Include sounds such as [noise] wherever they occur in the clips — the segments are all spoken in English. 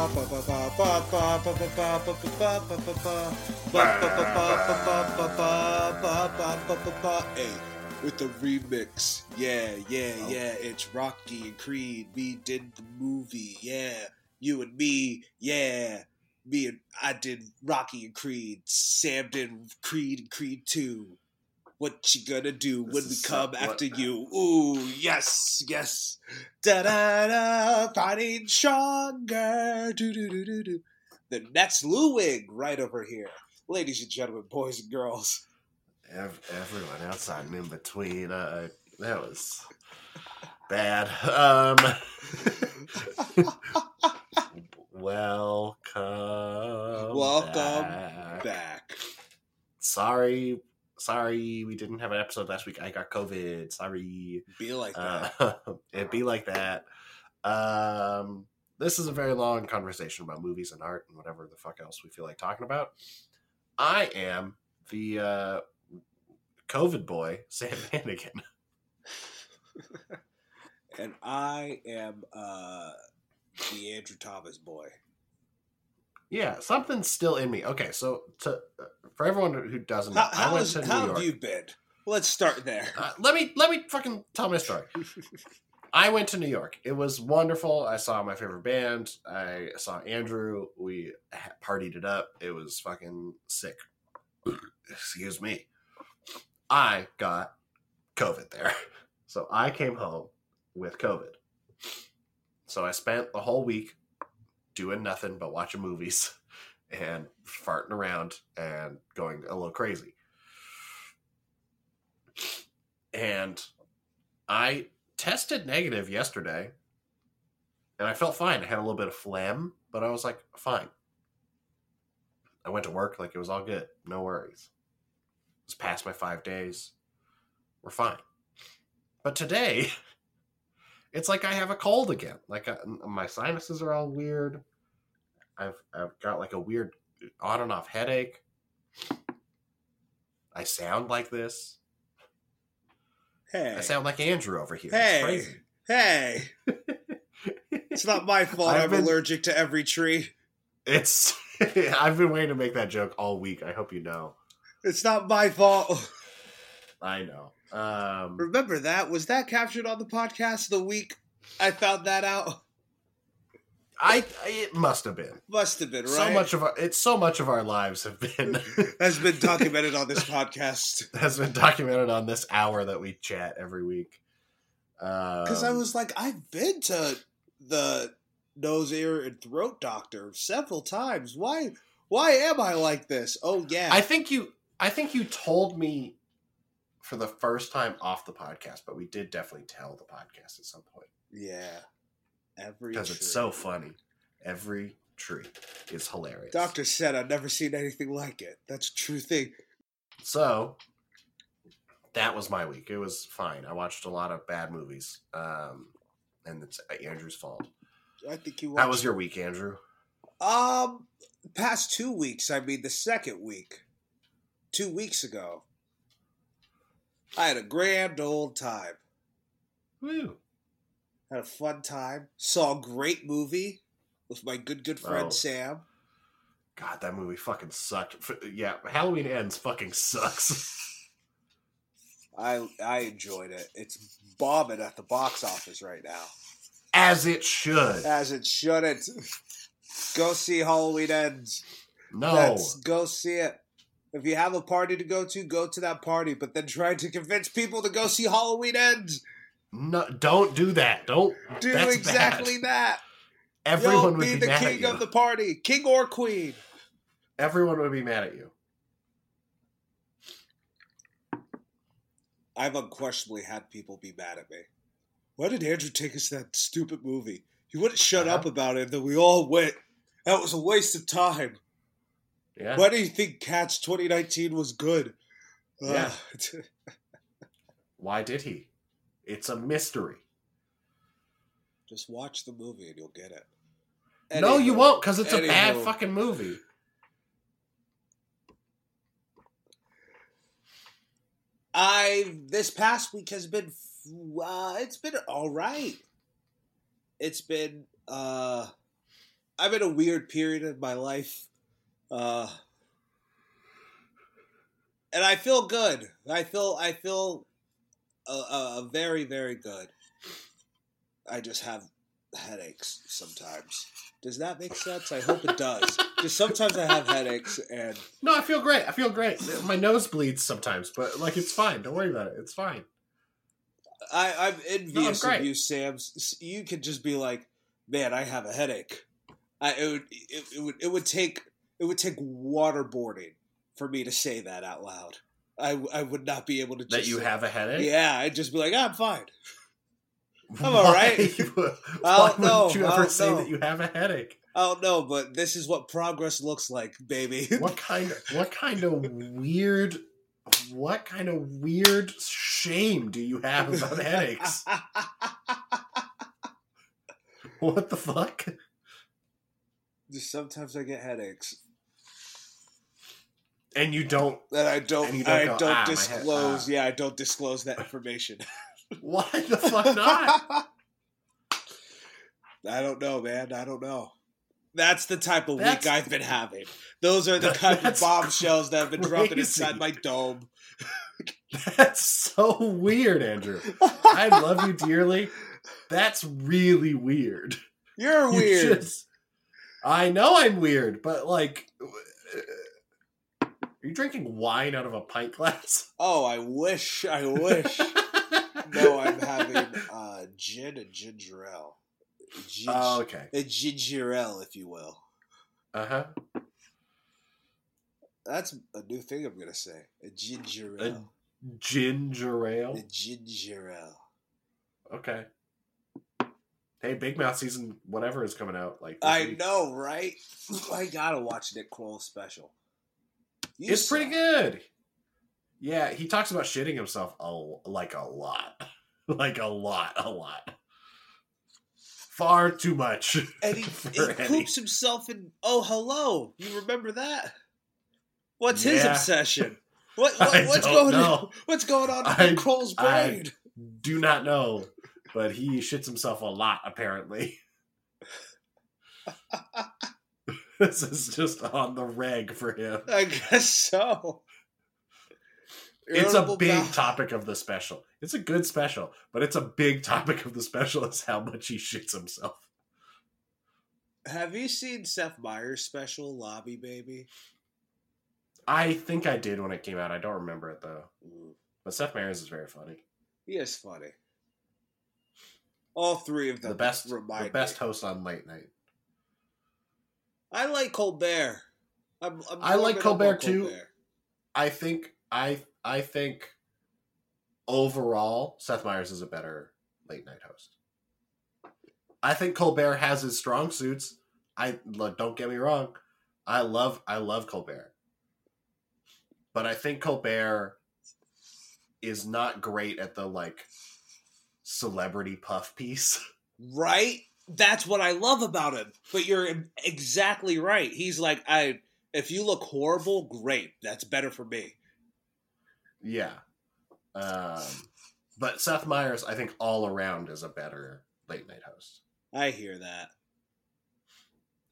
Hey, with the remix. Yeah, yeah, yeah. It's Rocky and Creed. We did the movie. Yeah. You and me. Yeah. Me and I did Rocky and Creed. Sam did Creed and Creed 2. What you gonna do This when we is so- come what- after you? Ooh, yes, yes. Da da da, fighting stronger. Do do do do do. The next Lewig right over here, ladies and gentlemen, boys and girls. Ev- everyone outside and in between. Uh, that was bad. Um, [laughs] welcome. Welcome back. Back. Sorry, sorry, we didn't have an episode last week. I got COVID. Sorry. Be like that. [laughs] Uh, it'd be like that. Um, this is a very long conversation about movies and art and whatever the fuck else we feel like talking about. I am the uh, COVID boy, [laughs] Sam Hannigan. [laughs] and I am uh the Andrew Thomas boy. Yeah, something's still in me. Okay, so to uh, for everyone who doesn't know, How, I how, went is, to New how York. have you been? Let's start there. Uh, let me let me fucking tell my story. [laughs] I went to New York. It was wonderful. I saw my favorite band. I saw Andrew. We partied it up. It was fucking sick. [clears throat] Excuse me. I got COVID there. [laughs] So I came home with COVID. So I spent the whole week doing nothing but watching movies [laughs] and farting around and going a little crazy. And I tested negative yesterday and I felt fine. I had a little bit of phlegm, but I was like, fine. I went to work like it was all good. No worries. It was past my five days. We're fine. But today, [laughs] it's like I have a cold again. Like uh, my sinuses are all weird. I've I've got like a weird on and off headache. I sound like this. Hey, I sound like Andrew over here. Hey, hey! [laughs] It's not my fault. I'm been- allergic to every tree. It's [laughs] I've been waiting to make that joke all week. I hope you know. It's not my fault. I know. Um Remember that? Was that captured on the podcast the week I found that out? I it must have been. Must have been right. So much of our it's so much of our lives have been [laughs] has been documented on this podcast. [laughs] has been documented on this hour that we chat every week. Um, Because I was like, I've been to the nose, ear, and throat doctor several times. Why? Why am I like this? Oh yeah, I think you I think you told me for the first time off the podcast, but we did definitely tell the podcast at some point yeah. Every because it's so funny. Every tree is hilarious. Doctor said I've never seen anything like it. That's a true thing. So that was my week. It was fine. I watched a lot of bad movies, um, and it's Andrew's fault. I think you. How watched- was your week, Andrew? Um, past two weeks. I mean, the second week, two weeks ago. I had a grand old time. Woo. Had a fun time. Saw a great movie with my good good friend Oh. Sam. God, that movie fucking sucked. Yeah, Halloween Ends fucking sucks. I I enjoyed it. It's bombing at the box office right now, As it should. as it shouldn't. Go see Halloween Ends. No. Let's go see it. If you have a party to go to, go to that party. But then try to convince people to go see Halloween Ends. No, don't do that. Don't Do That's exactly bad. that. Everyone You'll would be be, the mad at king you. of the party, king or queen. Everyone would be mad at you. I've unquestionably had people be mad at me. Why did Andrew take us to that stupid movie? He wouldn't shut Uh-huh. up about it, and then we all went. That was a waste of time. Yeah. Why do you think Cats 2019 was good? Yeah. [laughs] Why did he? It's a mystery. just watch the movie and you'll get it. no, you Anywho. won't, because it's a bad Anywho. fucking movie. I this past week has been uh, it's been all right. It's been uh I'm in a weird period of my life, uh, and I feel good. I feel I feel a uh, very very good. I just have headaches sometimes. Does that make sense? I hope it does. Just sometimes I have headaches, and No, I feel great. I feel great. My nose bleeds sometimes, but like it's fine. Don't worry about it. It's fine. I, I'm envious great. of you, Sam. You could just be like, "Man, I have a headache." I it would it, it would it would take it would take waterboarding for me to say that out loud. I I would not be able to just That you say- have a headache. Yeah, I'd just be like, ah, "I'm fine." [laughs] I'm all right. Why [laughs] I'll wouldn't know, you ever I'll say know. that you have a headache? I don't know, but this is what progress looks like, baby. [laughs] What kind? What kind of weird? What kind of weird shame do you have about headaches? What the fuck? Just sometimes I get headaches, And you don't. and I don't. Don't I go, don't "Ah, my head- disclose. ah." Yeah, I don't disclose that information. [laughs] Why the fuck not? [laughs] I don't know, man. I don't know. That's the type of That's- week I've been having. Those are the That- kind of bombshells that have been dropping inside my dome. [laughs] That's so weird, Andrew. I love you dearly. That's really weird. You're You weird. just- I know I'm weird, but like, are you drinking wine out of a pint glass? [laughs] Oh, I wish. I wish. [laughs] no, I'm having uh, gin and ginger ale. Gin- Oh, okay. A ginger ale, if you will. Uh huh. That's a new thing I'm gonna say. A ginger ale. A ginger ale. A ginger ale. Okay. Hey, Big Mouth season whatever is coming out. Like I week. know, right? I gotta watch Nick Kroll's special. You it's pretty good. Yeah, he talks about shitting himself a, like a lot, [laughs] like a lot, a lot, far too much. [laughs] And he, he Eddie. poops himself in. Oh, hello! You remember that? What's his obsession? [laughs] What, what what's going know. on? What's going on I- in Kroll's I- brain? Do not know, but he shits himself a lot apparently. This is just on the reg for him. I guess so. It's a big bowel- topic of the special. It's a good special, but it's a big topic of the special is how much he shits himself. Have you seen Seth Meyers' special, Lobby Baby? I think I did when it came out. I don't remember it though. Mm, But Seth Meyers is very funny. he is funny. All three of them The best, the best me. host on late night. I like Colbert. I'm, I'm I like Colbert too. I think I I think overall Seth Meyers is a better late night host. I think Colbert has his strong suits. I look, don't get me wrong. I love I love Colbert. But I think Colbert is not great at the like celebrity puff piece. [laughs] Right? That's what I love about him. But you're exactly right. He's like, I if you look horrible, great. That's better for me. Yeah. Um, but Seth Meyers, I think all around is a better late night host. I hear that.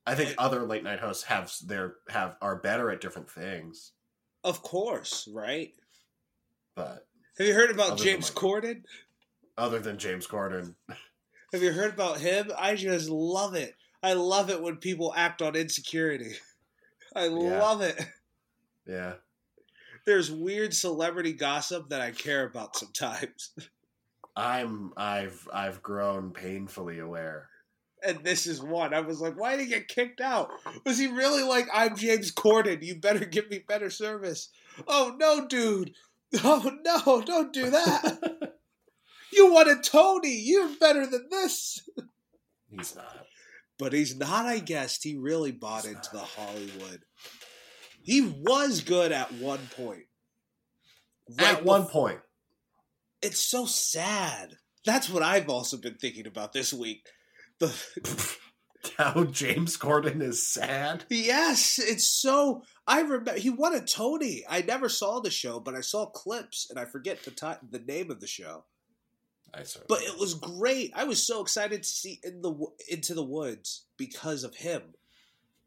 I think It- other late night hosts have their have are better at different things, Of course, right? but Have you heard about James. Corden? other than James Corden, [laughs] Have you heard about him? I just love it. I love it when people act on insecurity. [laughs] I love it. yeah, There's weird celebrity gossip that I care about sometimes. [laughs] I'm I've I've grown painfully aware. And this is one. I was like, why did he get kicked out? Was he really like, I'm James Corden. You better give me better service. Oh, no, dude. [laughs] Oh, no, don't do that. You won a Tony. You're better than this. He's not. But he's not, I guess. He really bought into the Hollywood. He was good at one point. At one point, It's so sad. That's what I've also been thinking about this week. The [laughs] how James Corden is sad. Yes, it's so. I remember he won a Tony. I never saw the show, but I saw clips, and I forget the the name of the show. I But it was great. I was so excited to see in the into the woods because of him.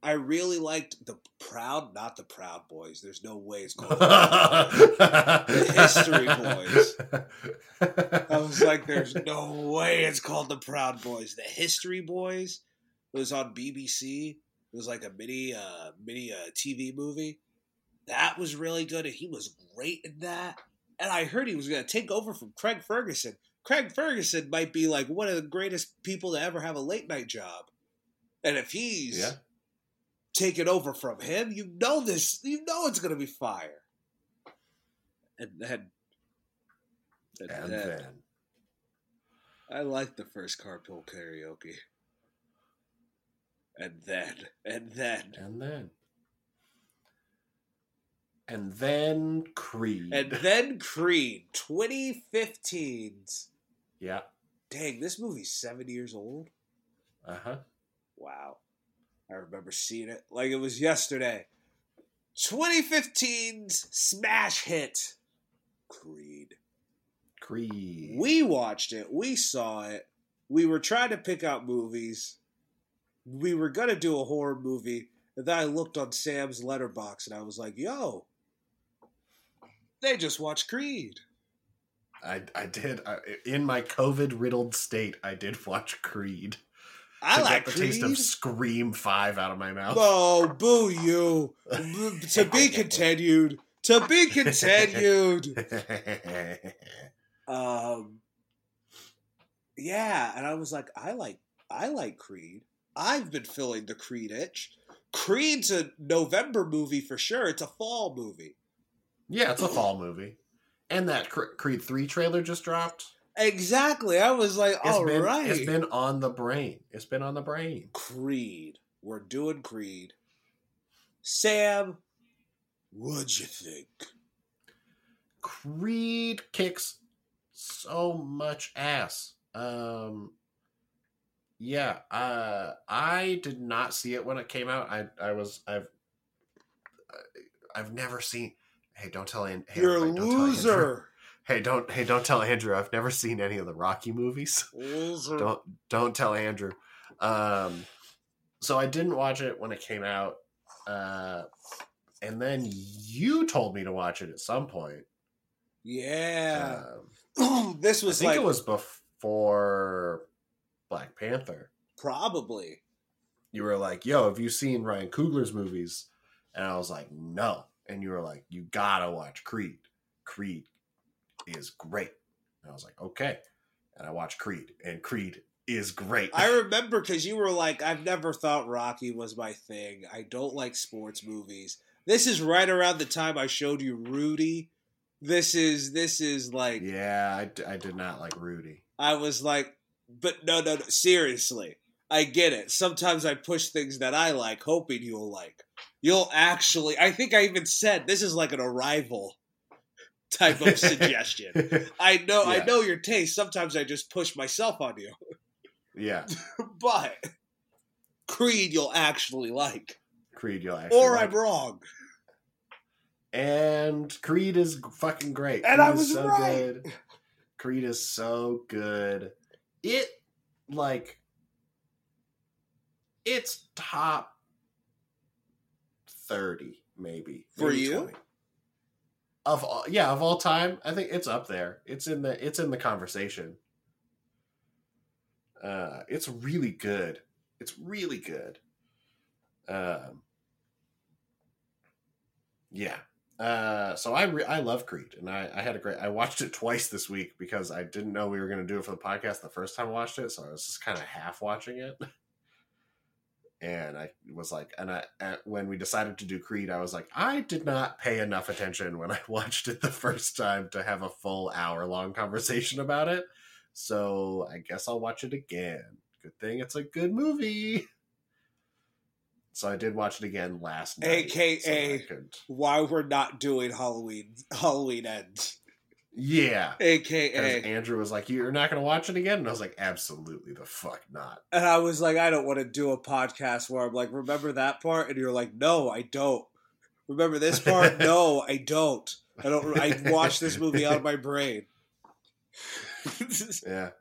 I really liked the Proud, not the Proud Boys. There's no way it's called the History Boys. I was like, there's no way it's called the Proud Boys. The History Boys was on BBC. It was like a mini, uh, mini uh, TV movie. That was really good, and he was great in that. And I heard he was going to take over from Craig Ferguson. Craig Ferguson might be like one of the greatest people to ever have a late night job. And if he's Yeah. taking over from him, you know this, you know it's going to be fire. And then, and, And then, then. I like the first carpool karaoke. And then, and then, And then. And then Creed. and then Creed 2015's. Yeah. Dang, this movie's seven years old. Uh huh. Wow. I remember seeing it like it was yesterday. 2015's smash hit, Creed. Creed. We watched it. We saw it. We were trying to pick out movies. We were gonna do a horror movie, and then I looked on Sam's Letterboxd, and I was like, "Yo, they just watched Creed." I, I did. I, in my COVID riddled state, I did watch Creed. I to like get the Creed. taste of Scream 5 out of my mouth. Oh, boo you! To be [laughs] continued. To be continued. [laughs] Um, yeah, and I was like, I like, I like Creed. I've been filling the Creed itch. Creed's a November movie for sure. It's a fall movie. yeah, it's a fall movie. And that Creed 3 trailer just dropped. Exactly. I was like, It's all been, right, It's been on the brain. It's been on the brain. Creed. We're doing Creed. Sam, what'd you think? Creed kicks so much ass. Um yeah, uh I did not see it when it came out. I I was I've I've never seen Hey, don't tell An- hey, You're a don't tell Andrew. loser. Hey, don't hey, don't tell Andrew. I've never seen any of the Rocky movies. [laughs] Loser. don't don't tell Andrew. Um, so I didn't watch it when it came out, uh, and then you told me to watch it at some point. Yeah. Um, [clears throat] this I was think like it was before Black Panther. probably. You were like, "Yo, have you seen Ryan Coogler's movies?" And I was like, "No." And you were like, "You gotta watch Creed. Creed is great." And I was like, "Okay." And I watched Creed, and Creed is great. I [laughs] remember because you were like, I've never thought Rocky was my thing. I don't like sports movies. This is right around the time I showed you Rudy. This is this is like Yeah, I, d- I did not like Rudy. I was like, but no, no, no, seriously. I get it. Sometimes I push things that I like, hoping you'll like. You'll actually. I think I even said this is like an arrival type of [laughs] suggestion. I know, I know your taste. Sometimes I just push myself on you, yeah, [laughs] but Creed you'll actually like, Creed, you'll actually. or like. I'm wrong. And Creed is fucking great. And Creed I was so right. good. Creed is so good. It like it's top thirty, maybe For maybe you? 20. Of all, yeah, of all time, I think it's up there. It's in the it's in the conversation. Uh, it's really good. It's really good. Um, yeah. Uh, so I re- I love Creed, and I, I had a great. I watched it twice this week because I didn't know we were going to do it for the podcast the first time I watched it, so I was just kind of half watching it. [laughs] And I was like, and I when we decided to do Creed, I was like, I did not pay enough attention when I [laughs] watched it the first time to have a full hour long conversation about it. So I guess I'll watch it again. Good thing it's a good movie. So I did watch it again last night. AKA so could- Why we're not doing Halloween? Halloween ends. Yeah. AKA. Andrew was like, "You're not going to watch it again," and I was like, "Absolutely the fuck not." And I was like, I don't want to do a podcast where I'm like, remember that part? And you're like, no, I don't. Remember this part? [laughs] no, I don't. I don't. I watched this movie out of my brain. Yeah,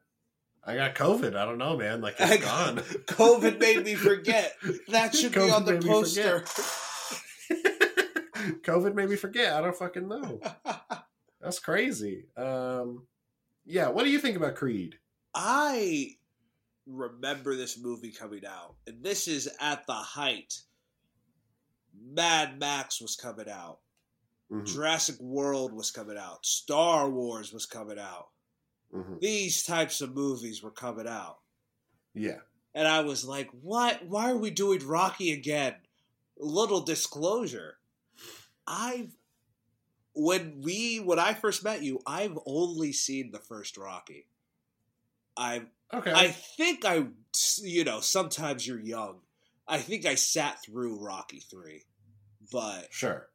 I got COVID. I don't know, man. Like I it's got- gone. COVID made me forget. That should be on the poster. [laughs] COVID made me forget. I don't fucking know. [laughs] That's crazy. Um, yeah. What do you think about Creed? I remember this movie coming out, and this is at the height. Mad Max was coming out. Mhm, Jurassic World was coming out. Star Wars was coming out. mhm. These types of movies were coming out. Yeah. And I was like, what? Why are we doing Rocky again? Little disclosure. I've when we when I first met you, I've only seen the first Rocky. I've Okay. I think I you know, sometimes you're young. I think I sat through Rocky 3. But sure.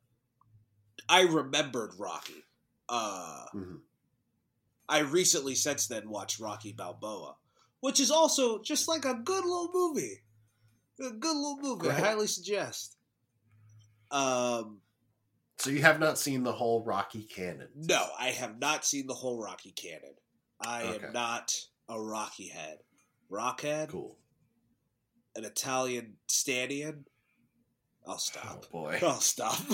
I remembered Rocky. Uh Mhm. I recently since then watched Rocky Balboa, which is also just like a good little movie. A good little movie. I highly suggest. Um, So you have not seen the whole Rocky canon. no, I have not seen the whole Rocky canon. I Okay. am not a Rocky head. Rockhead, Cool. an Italian Stallion. I'll Oh stop. boy. [laughs] I'll stop. [laughs]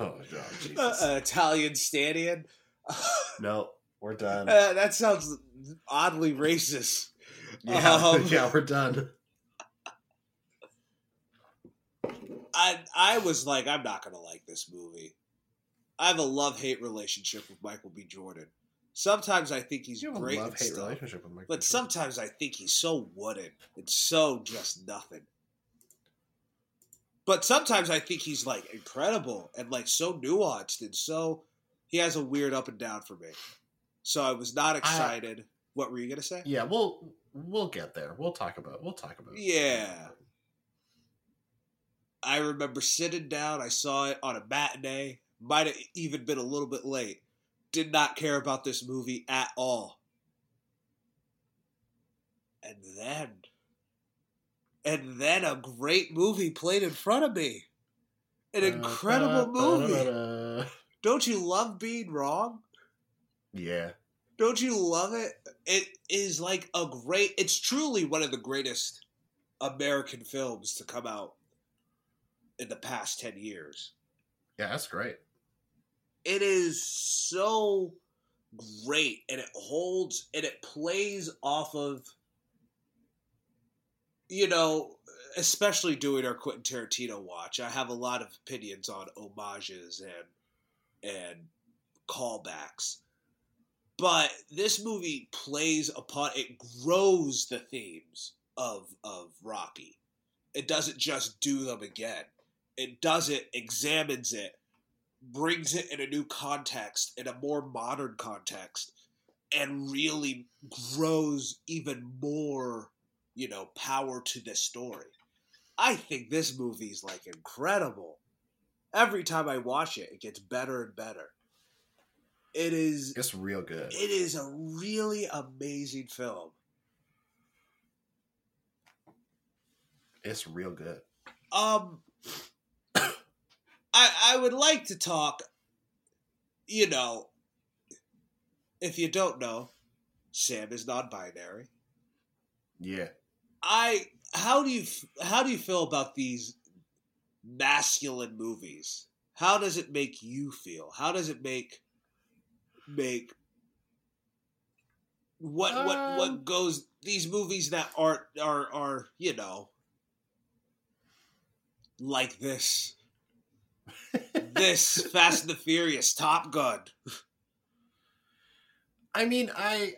Oh god, [laughs] Jesus. Uh, an Italian Stallion. no, we're done. Uh, that sounds oddly racist. yeah, um, yeah, we're done. I I was like, I'm not gonna like this movie. I have a love hate relationship with Michael B. Jordan. Sometimes I think he's great, love hate stuff, relationship with Michael. but Jordan. sometimes I think he's so wooden. It's so just nothing. But sometimes I think he's like incredible and like so nuanced and so he has a weird up and down for me. So I was not excited. what were you gonna say? Yeah, we'll we'll get there. We'll talk about. We'll talk about. Yeah. I remember sitting down. I saw it on a matinee. Might have even been a little bit late. Did not care about this movie at all. And then, and then a great movie played in front of me. An incredible movie. Don't you love being wrong? Yeah. Don't you love it? It is like a great. It's truly one of the greatest American films to come out in the past ten years. Yeah, that's great. It is so great, and it holds and it plays off of. You know, especially doing our Quentin Tarantino watch, I have a lot of opinions on homages and and callbacks but this movie plays upon it grows the themes of of Rocky. It doesn't just do them again. It does it, examines it, brings it in a new context, in a more modern context, and really grows even more, you know, power to this story. I think this movie's like incredible. Every time I watch it, it gets better and better. It is It's real good. it is a really amazing film. It's real good. Um, I I would like to talk. You know, if you don't know, Sam is non-binary. Yeah. I how do you how do you feel about these masculine movies? How does it make you feel? How does it make make what what Um, what goes these movies that aren't are are you know like this this Fast and the Furious Top Gun. I mean, I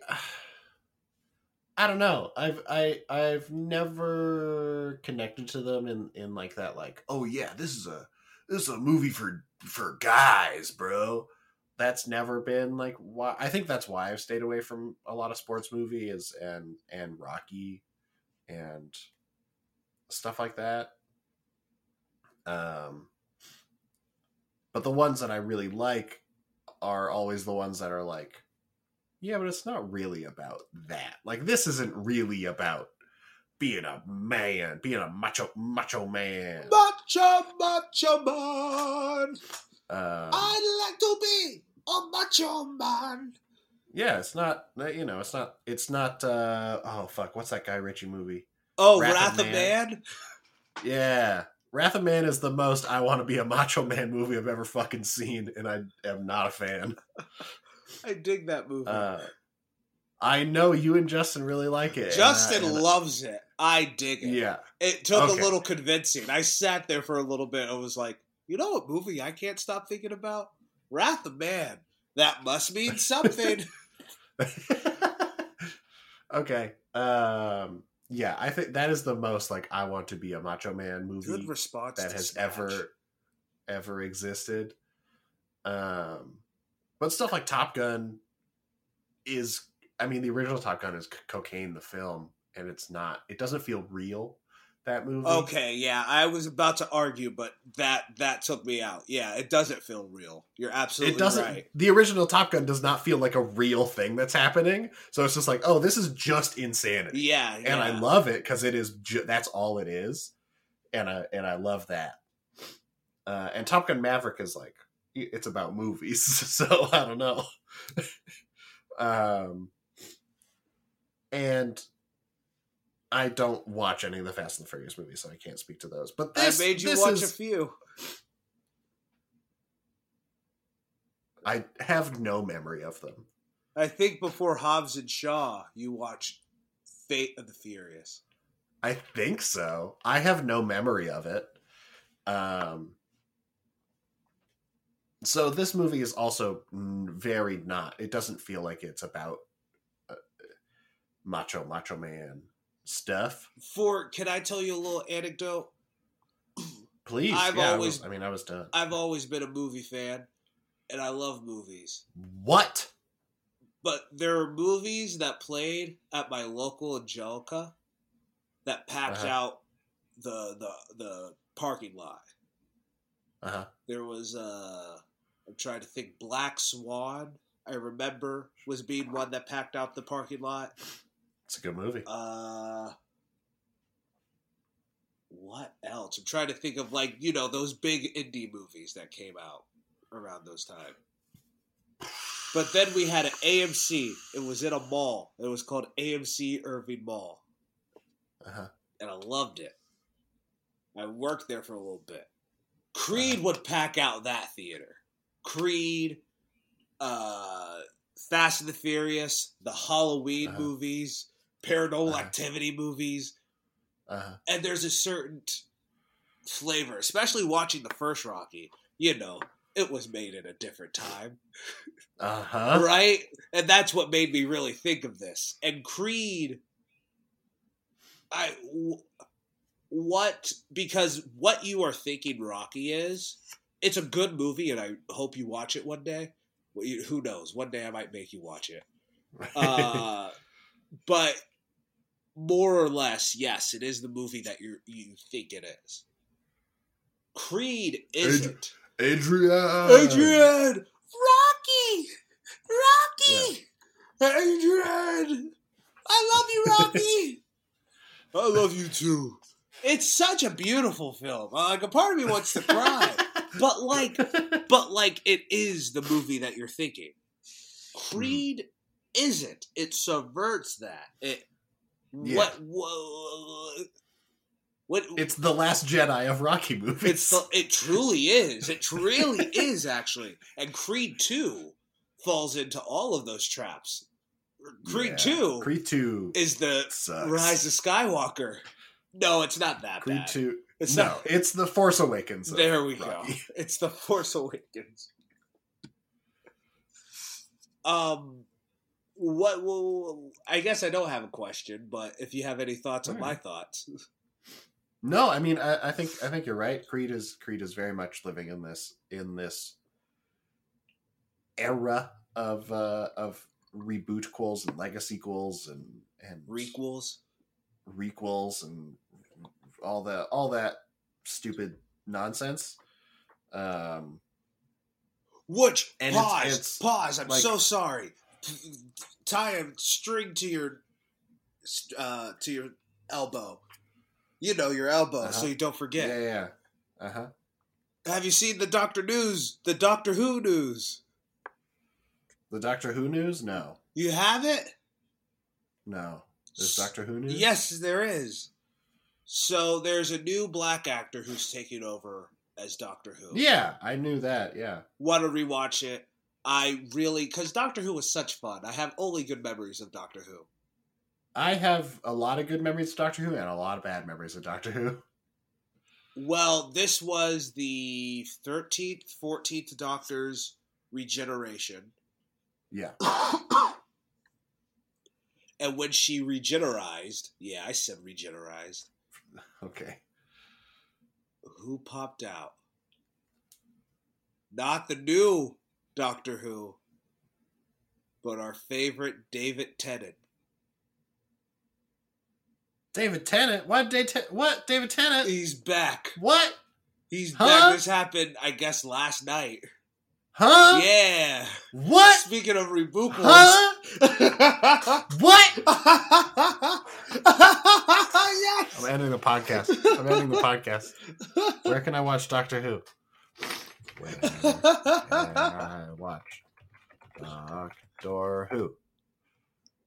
I don't know. I've I I've never connected to them in in like that like, oh yeah, this is a this is a movie for for guys, bro. That's never been like why I think that's why I've stayed away from a lot of sports movies and and Rocky and stuff like that. Um but the ones that I really like are always the ones that are like yeah, but it's not really about that. Like this isn't really about being a man, being a macho macho man. Macho, macho man. Um, I like to be a macho man. Yeah, it's not. You know, it's not. It's not. uh Oh fuck! What's that Guy Ritchie movie? Oh, Wrath Wrath, of of Man. Man. Yeah, Wrath of Man is the most I want to be a Macho Man movie I've ever fucking seen, and I am not a fan. I dig that movie. Uh, I know you and Justin really like it. and I- Justin and loves it. I dig it. Yeah, It took Okay. a little convincing. I sat there for a little bit and was like, you know what movie I can't stop thinking about? Wrath of Man. That must mean something. [laughs] okay. Um. Yeah, I think that is the most like I want to be a Macho Man movie. Good response. that has Smash. ever ever existed. Um, but stuff like Top Gun is, I mean, the original Top Gun is c- cocaine, the film, and it's not. It doesn't feel real. That movie. Okay, yeah, I was about to argue, but that that took me out. Yeah, it doesn't feel real. You're absolutely It doesn't. right. The original Top Gun does not feel like a real thing that's happening. So it's just like, oh, this is just insanity, Yeah, and I love it because it is. Ju- that's all it is, and I and I love that. Uh, and Top Gun Maverick is like it's about movies, [laughs] so I don't know. [laughs] um, and I don't watch any of the Fast and the Furious movies, so I can't speak to those. But this, I made you watch is, a few. I have no memory of them. I think before Hobbs and Shaw, you watched Fate of the Furious. I think so. I have no memory of it. Um, so this movie is also very not. It doesn't feel like it's about uh, macho macho man stuff. For can I tell you a little anecdote? [clears throat] Please, I've yeah, I always- was- I mean, I was done. I've always been a movie fan, and I love movies. What? But there are movies that played at my local Angelika that packed Uh-huh. out the the the parking lot. Uh huh. There was uh I'm trying to think Black Swan. I remember was being one that packed out the parking lot. It's a good movie. Uh what else? I'm trying to think of like, you know, those big indie movies that came out around those time. But then we had an AMC. It was in a mall. It was called AMC Irving Mall. Uh huh. And I loved it. I worked there for a little bit. Creed would pack out that theater. Creed, uh, Fast and the Furious, the Halloween Uh-huh. movies, Paranormal Uh-huh. Activity movies, Uh huh. and there's a certain flavor, especially watching the first Rocky. You know, it was made at a different time, Uh huh. right? And that's what made me really think of this. And Creed, I w- what because what you are thinking Rocky is, it's a good movie, and I hope you watch it one day. Who knows? One day I might make you watch it. [laughs] Uh, but more or less, yes, it is the movie that you you think it is. Creed isn't. Adrian. Adrian, Rocky, Rocky, Adrian, I love you, Rocky. [laughs] I love you too. It's such a beautiful film. Uh, Like a part of me wants to cry, [laughs] but like, but like, it is the movie that you're thinking. Creed isn't. It subverts that. It Yeah. what what what It's the Last Jedi of Rocky movies. it's the, it truly is. It really [laughs] is actually. And Creed Two falls into all of those traps. Creed Yeah. Two Creed Two is the sucks. Rise of Skywalker. No, it's not that Creed bad. Two. It's no, not. it's the Force Awakens. There we Rocky. go. It's the Force Awakens. Um, what? Well, I guess I don't have a question, but if you have any thoughts on my thoughts, [laughs] No, I mean, I, I think I think you're right. Creed is Creed is very much living in this in this era of uh, of reboot quels and legacy quels and and requels. requels and all that all that stupid nonsense. Um, Which And it's- pause, it's pause. I'm like- so sorry. Tie a string to your uh, to your elbow. You know your elbow, so Uh-huh. you don't forget. yeah, yeah, uh huh. Have you seen the Doctor News? The Doctor Who news? The Doctor Who news? No, You have it? no. There's Doctor Who news. Yes, there is. So there's a new black actor who's taking over as Doctor Who. Yeah, I knew that. Yeah. Want to rewatch it? I really because Doctor Who was such fun. I have only good memories of Doctor Who. I have a lot of good memories of Doctor Who and a lot of bad memories of Doctor Who. [laughs] Well, this was the thirteenth, fourteenth Doctor's regeneration. Yeah. [coughs] and when she regenerized, yeah, I said regenerized, Okay. who popped out? Not the new Doctor Who, but our favorite David Tennant. David Tennant. What? Day Ten- what? David Tennant? He's back. What? He's Huh? back. This happened, I guess, last night. Huh? Yeah. What? Speaking of rebookals. Huh? What? [laughs] yes. I'm ending the podcast. I'm ending the podcast. Where can I watch Doctor Who? Where I watch Doctor Who?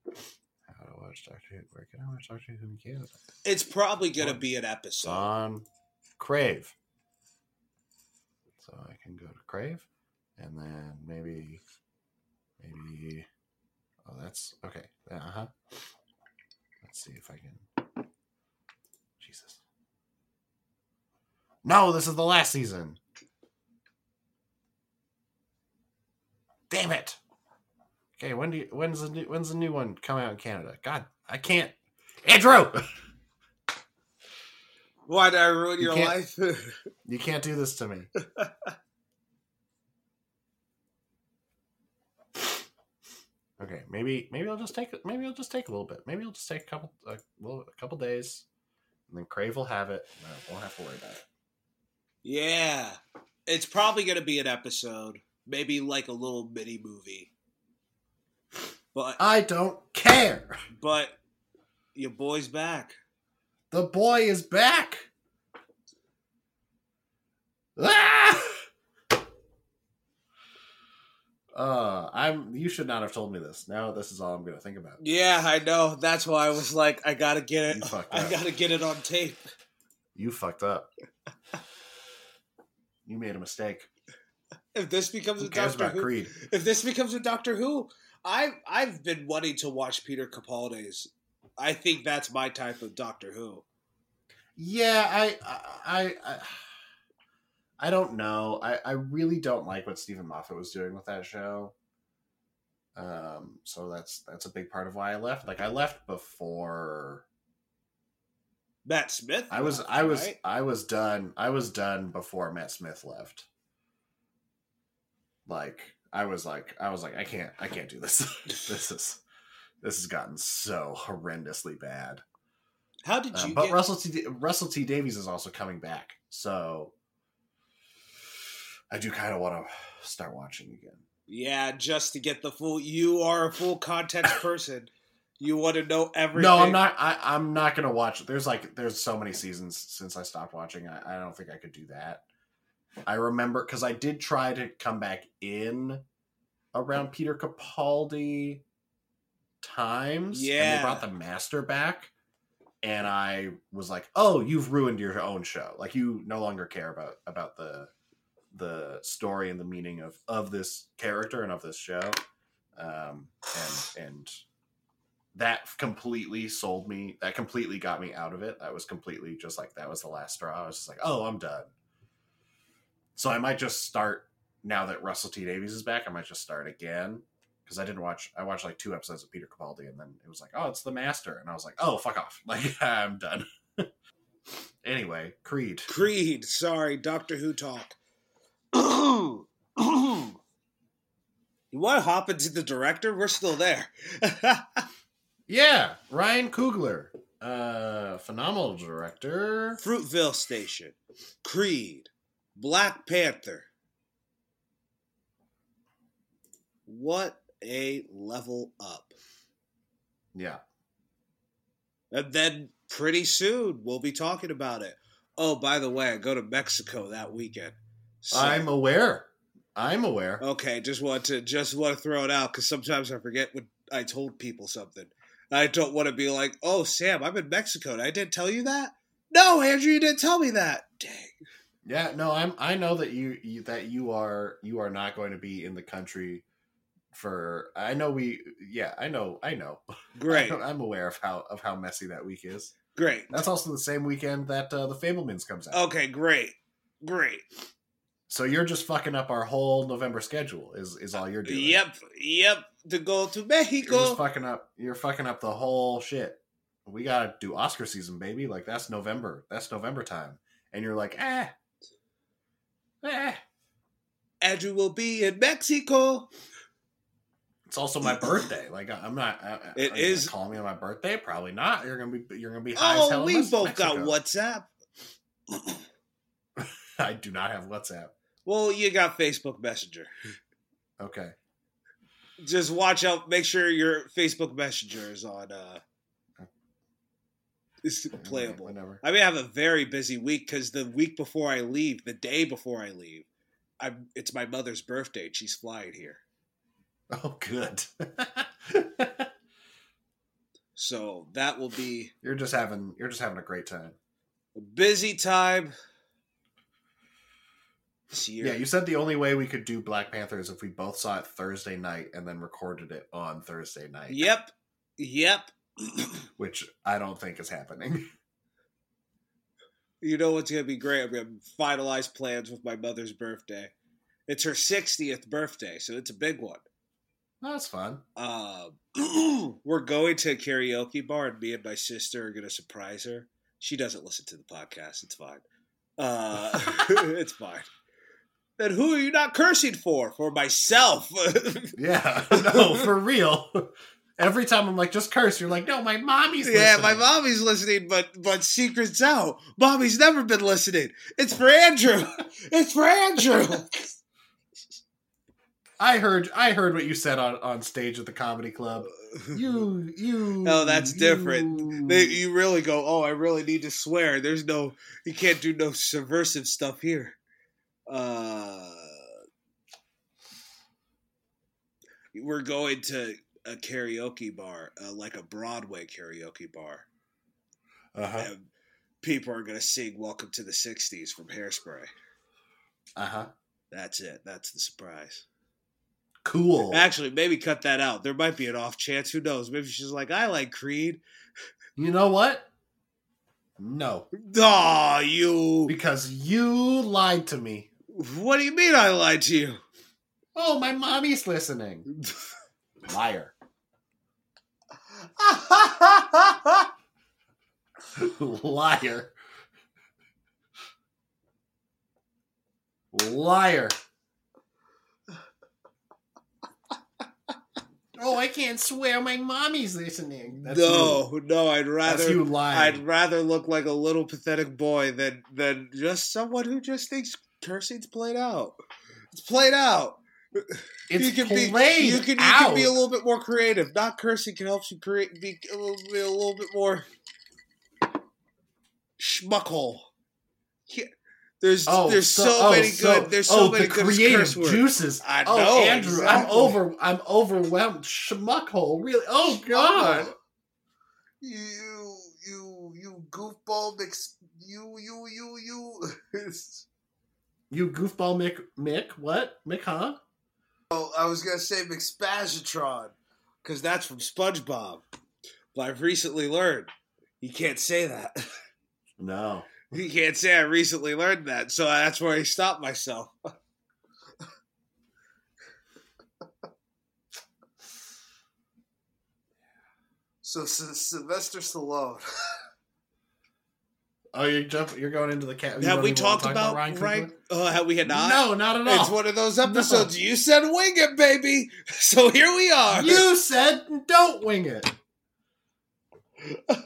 How to watch Doctor Who? Where can I watch Doctor Who in Canada? It's probably gonna be an episode. on Crave. So I can go to Crave, and then maybe, maybe. Oh, that's okay. Uh huh. Let's see if I can. Jesus. No, this is the last season. Damn it. Okay, when do you, when's the new, when's the new one come out in Canada? God, I can't. Andrew, [laughs] Why did I ruin You your life? [laughs] you can't do this to me. [laughs] Okay, maybe maybe I'll just take maybe I'll just take a little bit. Maybe I'll just take a couple a, little, a couple days, and then Crave will have it. and I won't have to worry about it. yeah. It's probably gonna be an episode. Maybe like a little mini movie. But I don't care. but your boy's back. The boy is back. Ah! Uh, I'm. You should not have told me this. Now this is all I'm going to think about. Yeah, I know. That's why I was like, I gotta get it. I gotta get it on tape. You fucked up. You made a mistake. If this becomes Who a Doctor Who, Creed? if this becomes a Doctor Who, I I've been wanting to watch Peter Capaldi's. I think that's my type of Doctor Who. Yeah, I, I, I, I don't know. I, I really don't like what Steven Moffat was doing with that show. Um, so that's that's a big part of why I left. Like I left before Matt Smith. I was left, I was right? I was done. I was done before Matt Smith left. Like I was like I was like I can't I can't do this. [laughs] this is this has gotten so horrendously bad. How did Um, you but get? Russell T Russell T Davies is also coming back, so I do kind of want to start watching again. yeah, just to get the full. You are a full context [coughs] person. You want to know everything. No, I'm not. I, I'm not gonna watch. There's like there's so many seasons since I stopped watching. I, I don't think I could do that. I remember because I did try to come back in around Peter Capaldi times. and Yeah. they brought the master back, and I was like, "Oh, you've ruined your own show. Like you no longer care about about the the story and the meaning of of this character and of this show." Um, and and that completely sold me. That completely got me out of it. That was completely just like that was the last straw. I was just like, oh, I'm done. So I might just start now that Russell T Davies is back. I might just start again because I didn't watch. I watched like two episodes of Peter Capaldi, and then it was like, oh, it's the Master, and I was like, oh, fuck off. [laughs] Like I'm done. [laughs] anyway, Creed. Creed. Sorry, Doctor Who talk. [clears throat] you want to hop into the director? We're still there. [laughs] Yeah, Ryan Coogler, uh, phenomenal director. Fruitvale Station. Creed. Black Panther. What a level up. Yeah, And then pretty soon we'll be talking about it. Oh, by the way, I go to Mexico that weekend. So, I'm aware. I'm aware. Okay, just want to just want to throw it out because sometimes I forget when I told people something. I don't want to be like, "Oh, Sam, I'm in Mexico. and I didn't tell you that." No, Andrew, you didn't tell me that. Dang. Yeah, no, I'm. I know that you, you that you are you are not going to be in the country for. I know we. Yeah, I know. I know. Great, [laughs] I'm aware of how of how messy that week is. great. That's also the same weekend that uh, the Fabelmans comes out. Okay, great, great. So you're just fucking up our whole November schedule. Is is all you're doing? Yep, yep. To go to Mexico. You're fucking up. You're fucking up the whole shit. We gotta do Oscar season, baby. Like that's November. That's November time. And you're like, eh, eh. Andrew will be in Mexico. It's also my birthday. Like I'm not. I, It is- call me on my birthday. Probably not. You're gonna be. You're gonna be high Oh, we both got Mexico. WhatsApp. [laughs] I do not have WhatsApp. Well, you got Facebook Messenger. Okay. Just watch out. Make sure your Facebook Messenger is on. uh Is playable. Whatever. I I have a very busy week because the week before I leave, the day before I leave, I'm. It's my mother's birthday. She's flying here, Oh, good. so that will be you're just having. You're just having a great time. a busy time. This year. Yeah, you said the only way we could do Black Panther is if we both saw it Thursday night and then recorded it on Thursday night. Yep. Yep. [clears throat] Which I don't think is happening. [laughs] You know what's gonna be great? I'm gonna finalize plans with my mother's birthday. It's her 60th birthday, so it's a big one. That's fun. Um, [clears throat] we're going to a karaoke bar, and me and my sister are gonna surprise her. She doesn't listen to the podcast. It's fine. Uh, [laughs] [laughs] it's fine. Then who are you not cursing for? For myself. Yeah, no, for real. Every time I'm like, just curse, you're like, no, my mommy's yeah, listening. my mommy's listening, but but secrets out. Mommy's never been listening. It's for Andrew. [laughs] It's for Andrew. I heard, I heard what you said on, on stage at the comedy club. [laughs] You, you. No, that's you- different. They, you really go, oh, I really need to swear. There's no, you can't do no subversive stuff here. Uh, we're going to a karaoke bar, uh, like a Broadway karaoke bar, Uh-huh. people are going to sing "Welcome to the '60s" from Hairspray. Uh-huh. That's it. That's the surprise. Cool. Actually, maybe cut that out. There might be an off chance. Who knows? Maybe she's like, I like Creed. You know what? No. Aw, you. Because you lied to me. What do you mean I lied to you? Oh, my mommy's listening. [laughs] Liar. [laughs] Liar. Liar. Oh, I can't swear my mommy's listening. That's no, no, I'd rather you lying. I'd rather look like a little pathetic boy than than just someone who just thinks cursing's played out. It's played out. It's you can be you can you can be a little bit more creative. Not cursing can help you create be a little bit a little bit more schmuckhole. Yeah. There's Oh, there's so, oh, many so- good there's so oh, many the good creative curse words. juices. I oh, know, Andrew, I'm over. I'm overwhelmed. Schmuckhole, really? Oh God! You you you goofball mix you you you you [laughs] You goofball, Mick. Mick, what? Mick, huh? Oh, I was gonna say McSpazatron, because that's from SpongeBob. But I've recently learned you can't say that. No. you can't say I recently learned that, so that's where I stopped myself. [laughs] so Sy- Sylvester Stallone. [laughs] Oh, you jump. You're going into the cat. have we talked talk about, Ryan? Uh, have we had not? No, not at all. It's one of those episodes. You said wing it, baby. [laughs] So here we are. You said don't wing it. [laughs]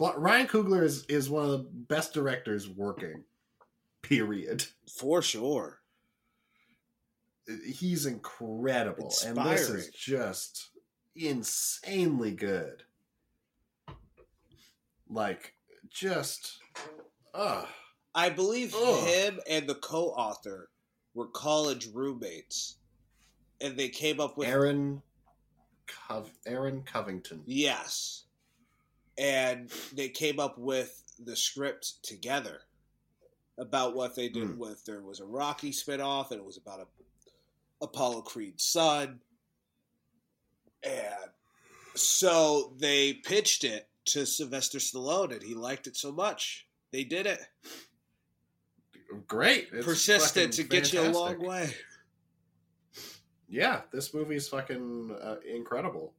But Ryan Coogler is is one of the best directors working. Period. For sure. He's incredible, and this is just insanely good. Like, just, uh I believe Ugh. him and the co-author were college roommates, and they came up with Aaron, Cov- Aaron Covington. yes, and they came up with the script together about what they did Hmm. with there was a Rocky spinoff, and it was about a Apollo Creed's son, and so they pitched it to Sylvester Stallone, and he liked it so much they did it. Great, It's Persistent to get you a long way. Yeah, this movie is fucking uh, incredible.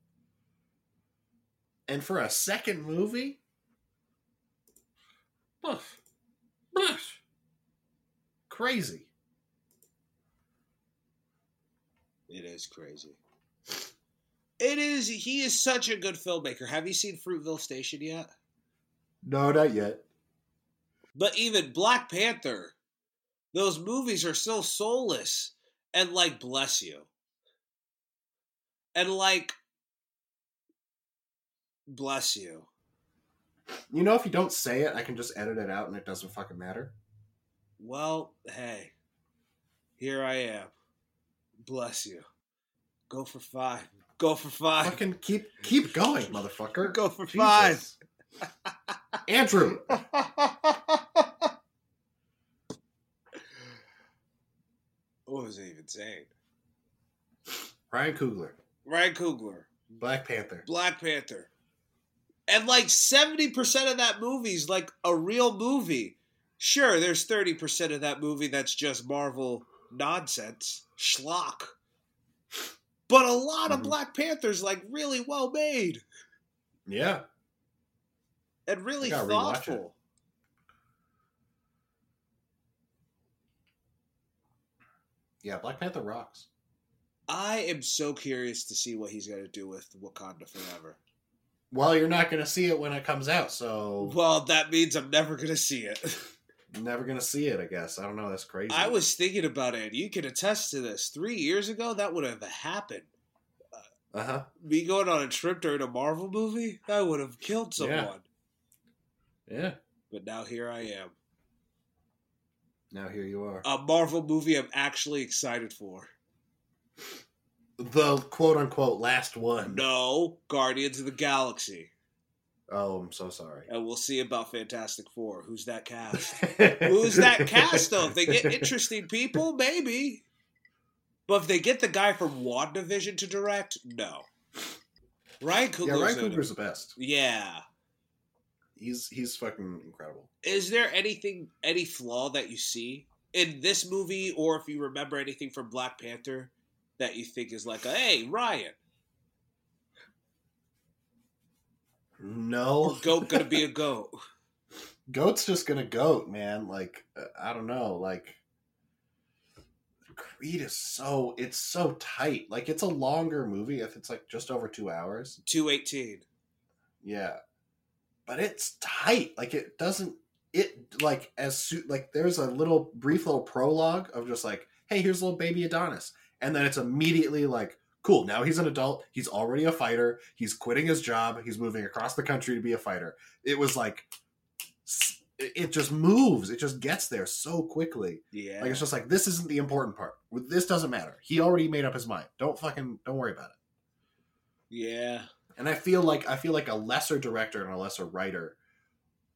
And for a second movie, oof, oof, crazy. It is crazy. It is. He is such a good filmmaker. Have you seen Fruitvale Station yet? No, not yet. But even Black Panther, those movies are so soulless and like bless you. And like bless you. You know, if you don't say it, I can just edit it out, and it doesn't fucking matter. Well, hey, here I am. Bless you. Go for five. Go for five. Fucking keep keep going, motherfucker. Go for five. [laughs] Andrew, what was I even saying? Ryan Coogler, Ryan Coogler, Black Panther. Black Panther. And like 70% of that movie is like a real movie. Sure, there's 30% of that movie that's just Marvel nonsense, schlock. But a lot of Mhm. Black Panther's like really well made Yeah, and really thoughtful. yeah. Black Panther rocks. I am so curious to see what he's going to do with Wakanda Forever. Well, you're not gonna see it when it comes out, so Well, that means I'm never going to see it. [laughs] never gonna see it. I guess I don't know. That's crazy. I was thinking about it, you can attest to this. Three years ago, that would have happened. Uh huh. Me going on a trip during a Marvel movie, I would have killed Yeah. someone. Yeah. But now here I am. Now here you are. A Marvel movie I'm actually excited for. the quote unquote last one. No, Guardians of the Galaxy. Oh, I'm so sorry. And we'll see about Fantastic Four. Who's that cast? [laughs] Who's that cast, though? They get interesting people, maybe. But if they get the guy from WandaVision to direct, no. Ryan Coogler's Yeah, Ryan. Coogler's the best. Yeah. He's he's fucking incredible. Is there anything, any flaw that you see in this movie, or if you remember anything from Black Panther that you think is like, a, hey, Ryan, No, or goat gonna be a goat? [laughs] Goat's just gonna goat, man. Like uh, I don't know, like Creed is so it's so tight. Like it's a longer movie if it's like just over two hours. Two eighteen. Yeah, but it's tight. Like it doesn't. It like as su- like there's a little brief little prologue of just like, hey, here's a little baby Adonis, and then it's immediately like, cool. Now he's an adult. He's already a fighter. He's quitting his job. He's moving across the country to be a fighter. It was like, it just moves. It just gets there so quickly. Yeah. Like it's just like this isn't the important part. This doesn't matter. He already made up his mind. Don't fucking don't worry about it. yeah. And I feel like I feel like a lesser director and a lesser writer,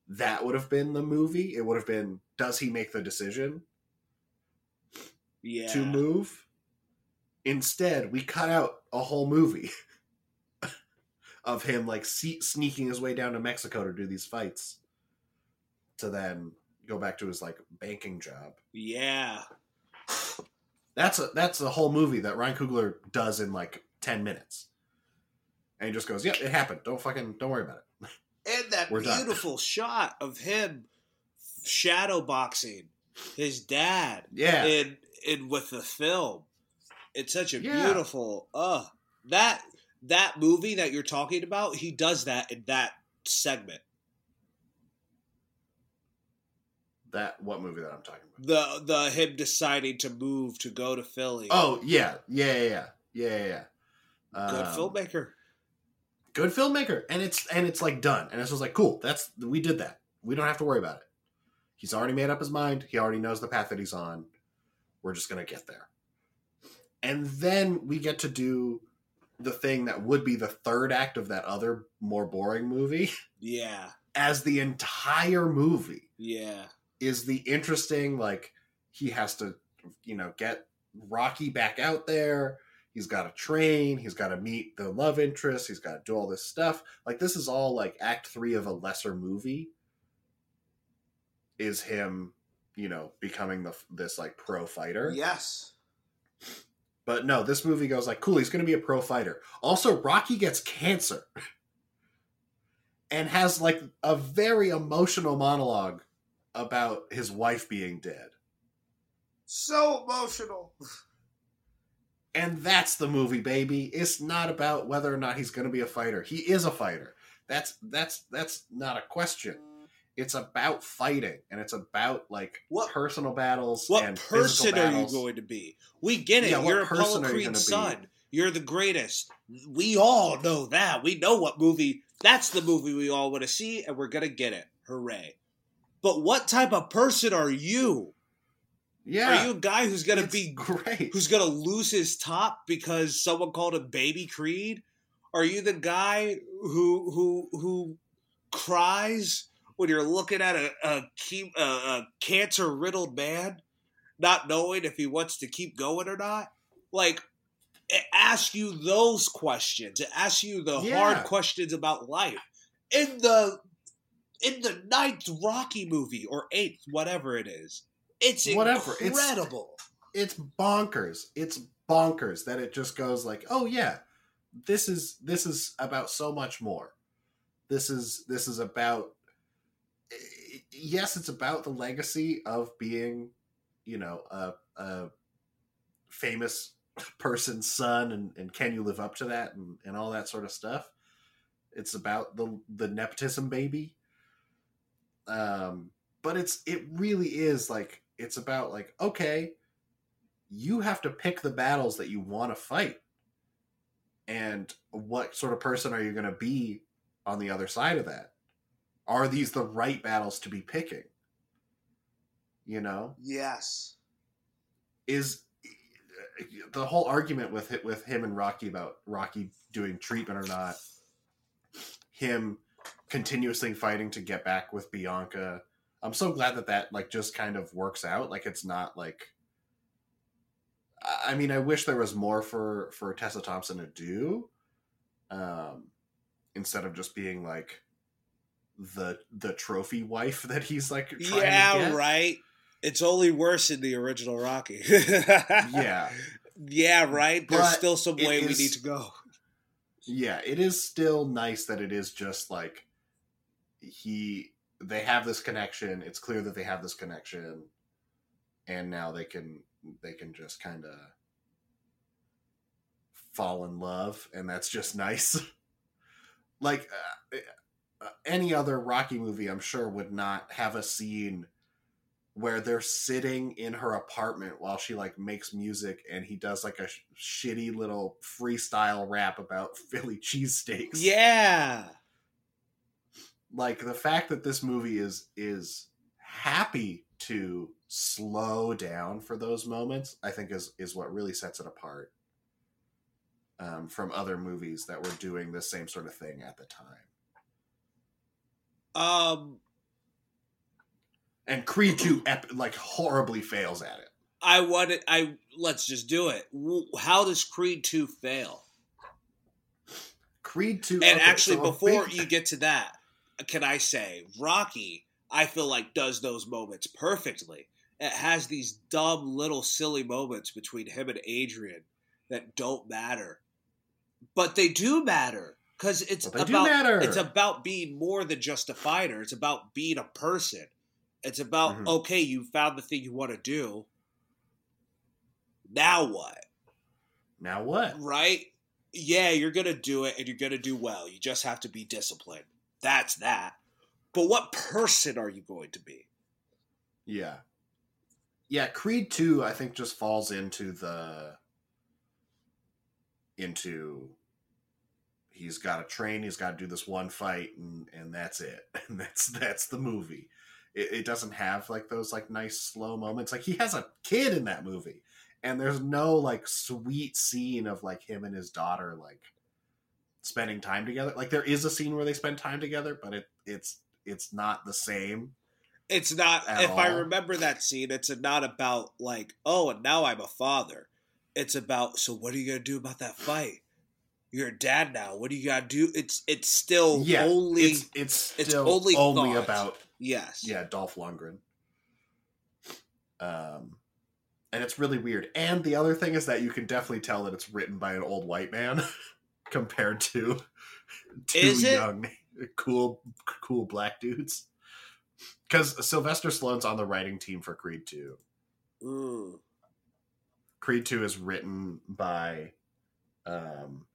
that would have been the movie. It would have been does he make the decision Yeah. to move? Instead, we cut out a whole movie [laughs] of him like se- sneaking his way down to Mexico to do these fights, to then go back to his like banking job. Yeah. That's a that's a whole movie that Ryan Coogler does in like ten minutes, and he just goes, "Yep, it happened. Don't fucking don't worry about it." [laughs] And that We're done. beautiful [laughs] shot of him shadow boxing his dad Yeah, in in with the film. It's such a Yeah. beautiful uh that that movie that you're talking about, he does that in that segment. that what movie that I'm talking about? The the him deciding to move to go to Philly. Oh yeah, yeah, yeah, yeah, yeah, yeah. yeah. good Um, filmmaker. good filmmaker, and it's and it's like done, and it's just like cool. That's we did that. We don't have to worry about it. He's already made up his mind. He already knows the path that he's on. We're just gonna get there. And then we get to do the thing that would be the third act of that other more boring movie. [laughs] Yeah. as the entire movie. Yeah. is the interesting like he has to you know get rocky back out there. He's got to train. He's got to meet the love interest. He's got to do all this stuff. Like this is all like act three of a lesser movie is him you know becoming the this like pro fighter. Yes. But no this movie goes like cool he's gonna be a pro fighter also rocky gets cancer [laughs] and has like a very emotional monologue about his wife being dead So emotional. [laughs] And that's the movie, baby. It's not about whether or not he's going to be a fighter. He is a fighter. That's that's that's not a question. It's about fighting, and it's about like What- personal battles. What person are you going to be? We get it. Yeah, what You're person Apollo are you gonna be? son. You're the greatest. We all know that. We know what movie. That's the movie we all want to see, and we're gonna get it. Hooray! But what type of person are you? Yeah, Are you a guy who's gonna be great. who's gonna lose his top because someone called him Baby Creed? Are you the guy who who who cries when you're looking at a a, a, a cancer riddled man, not knowing if he wants to keep going or not? Like, it asks you those questions. It asks you the Yeah. hard questions about life. In the in the ninth Rocky movie or eighth, whatever it is, it's Whatever, it's- incredible. it's bonkers. It's bonkers that it just goes like, oh yeah, this is this is about so much more. This is this is about yes, it's about the legacy of being, you know, a, a famous [laughs] person's son, and, and can you live up to that, and, and all that sort of stuff. It's about the the nepotism baby. Um, but it's it really is like it's about like okay, you have to pick the battles that you want to fight, and what sort of person are you going to be on the other side of that? Are these the right battles to be picking? You know, Yes. is the whole argument with it with him and Rocky about Rocky doing treatment or not, him continuously fighting to get back with Bianca. I'm so glad that that like just kind of works out. Like it's not like. I- mean, I wish there was more for for Tessa Thompson to do, um, instead of just being like the the trophy wife that he's like. Yeah, right. It's only worse in the original Rocky. [laughs] Yeah, Yeah, right. There's But still some way we need to go. yeah it is still nice that it is just like he they have this connection it's clear that they have this connection and now they can they can just kind of fall in love and that's just [laughs] nice like uh, uh, any other rocky movie i'm sure would not have a scene where they're sitting in her apartment while she like makes music and he does like a sh- shitty little freestyle rap about [laughs] Philly cheesesteaks. Yeah. Like the fact that this movie is is happy to slow down for those moments, I think is is what really sets it apart um, from other movies that were doing the same sort of thing at the time. Um, And Creed 2 ep- like horribly fails at it. I want it. I let's just do it. How does Creed Two fail? Creed 2 And okay, actually, so before big- you get to that, can I say Rocky? I feel like does those moments perfectly. It has these dumb little silly moments between him and Adrian that don't matter, but they do matter because it's But about it's about being more than just a fighter. It's about being a person. It's about Mhm. okay, you found the thing you want to do. Now what? now what? right? Yeah, you're going to do it and you're going to do well. You just have to be disciplined. That's that. But what person are you going to be? Yeah. Yeah, Creed 2 I think just falls into the into he's got to train, he's got to do this one fight and and that's it. [laughs] And that's that's the movie. it, it doesn't have like those like nice slow moments. Like he has a kid in that movie, and there's no like sweet scene of like him and his daughter like spending time together. Like there is a scene where they spend time together, but it it's it's not the same. It's not. If I remember that scene, it's not about like, oh, and now I'm a father. It's about so what are you gonna do about that fight? You're a dad now. What do you gotta do? It's it's still Yeah, only it's it's it's only only, thought. about yes. yeah Dolph Lundgren. Um, and it's really weird. And the other thing is that you can definitely tell that it's written by an old white man [laughs] compared to two young, cool, cool black dudes. Because Sylvester Stallone's on the writing team for Creed Two. Mm. Creed Two is written by um,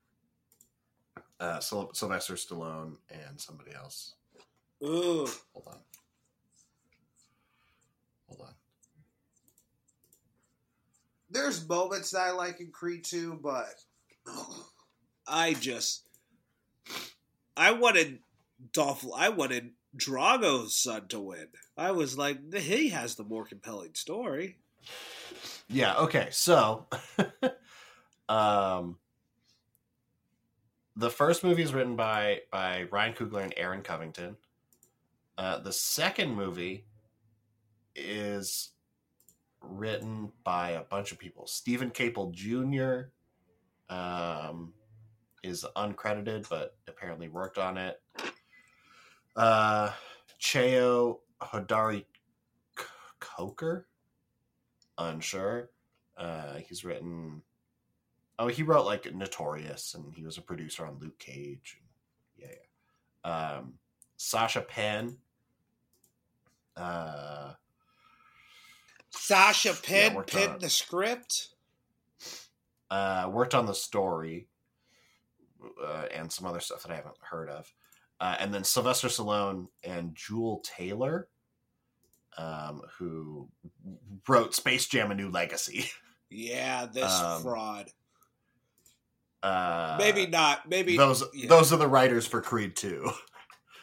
uh, Syl- Sylvester Stallone and somebody else. Ooh. Hold on. Hold on. There's moments that I like in Creed 2, but I just I wanted Dolph I wanted Drago's son to win. I was like, he has the more compelling story. Yeah, okay. So [laughs] um the first movie is written by by Ryan Coogler and Aaron Covington. Uh the second movie is written by a bunch of people. Steven Caple Jr. um is uncredited but apparently worked on it. Uh Cheo Hodari Coker unsure. Uh, he's written. Oh, he wrote like Notorious, and he was a producer on Luke Cage. Yeah, yeah. Um, Sasha Penn. Uh, Sasha Penn pinned the script. uh, worked on the story uh, and some other stuff that I haven't heard of. Uh, and then Sylvester Stallone and Juel Taylor, um, who wrote Space Jam: A New Legacy. [laughs] Yeah, this Um, fraud. Uh, Maybe not. Maybe those yeah. those are the writers for Creed 2. [laughs]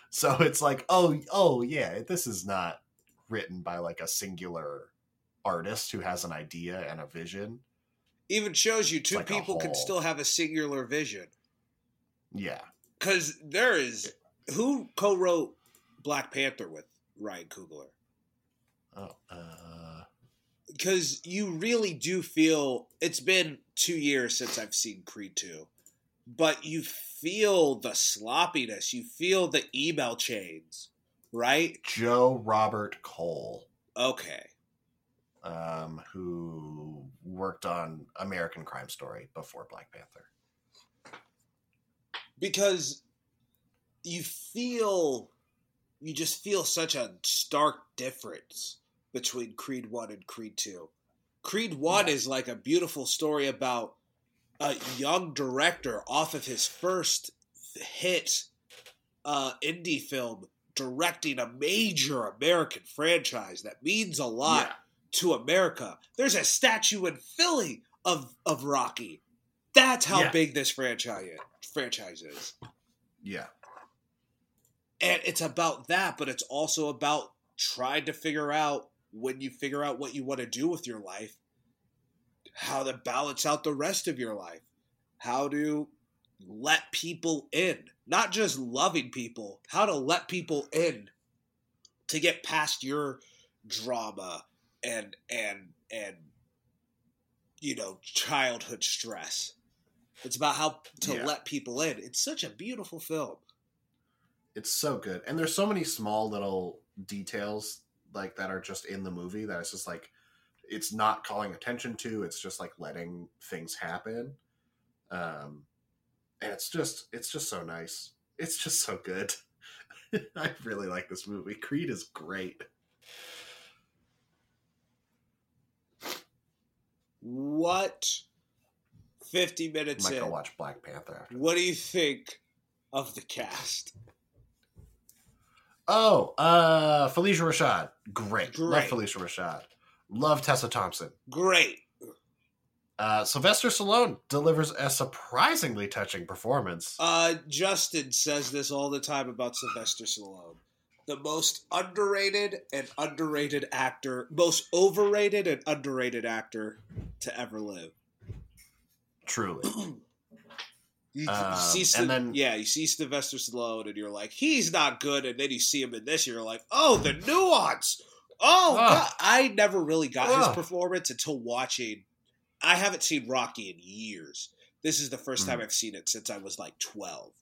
So it's like, oh, oh yeah, this is not written by like a singular artist who has an idea and a vision. even shows you two like people can still have a singular vision. Yeah. Because there is who co-wrote Black Panther with Ryan Coogler. Oh, uh, Because you really do feel it's been two years since I've seen Creed two, but you feel the sloppiness. You feel the email chains, right? Joe Robert Cole, Okay. um, who worked on American Crime Story before Black Panther. because you feel you just feel such a stark difference between Creed 1 and Creed 2. Creed 1 Yeah. is like a beautiful story about a young director off of his first hit uh, indie film directing a major American franchise that means a lot Yeah. to America. There's a statue in Philly of of Rocky. That's how Yeah. big this franchise franchise is. Yeah. And it's about that, but it's also about trying to figure out when you figure out what you want to do with your life, how to balance out the rest of your life, how to let people in, not just loving people, how to let people in to get past your drama and and and you know childhood stress. It's about how to Yeah. let people in. It's such a beautiful film. It's so good. And there's so many small little details like that are just in the movie that it's just like it's not calling attention to, it's just like letting things happen. Um and it's just it's just so nice. It's just so good. [laughs] I really like this movie. Creed is great. What 50 minutes Might go in, watch Black Panther after. what do you think of the cast? Oh, uh Phylicia Rashad. Great. Love Phylicia Rashad. Love Tessa Thompson. Great. Uh, Sylvester Stallone delivers a surprisingly touching performance. Uh, Justin says this all the time about Sylvester Stallone. the most underrated and underrated actor, most overrated and underrated actor to ever live. Truly. [clears throat] You, Um, you see, and then- yeah, you see Sylvester Stallone, and you're like, he's not good, and then you see him in this, and you're like, oh, the nuance. Oh. God. I never really got his performance until watching. I haven't seen Rocky in years. This is the first Hmm. time I've seen it since I was like 12.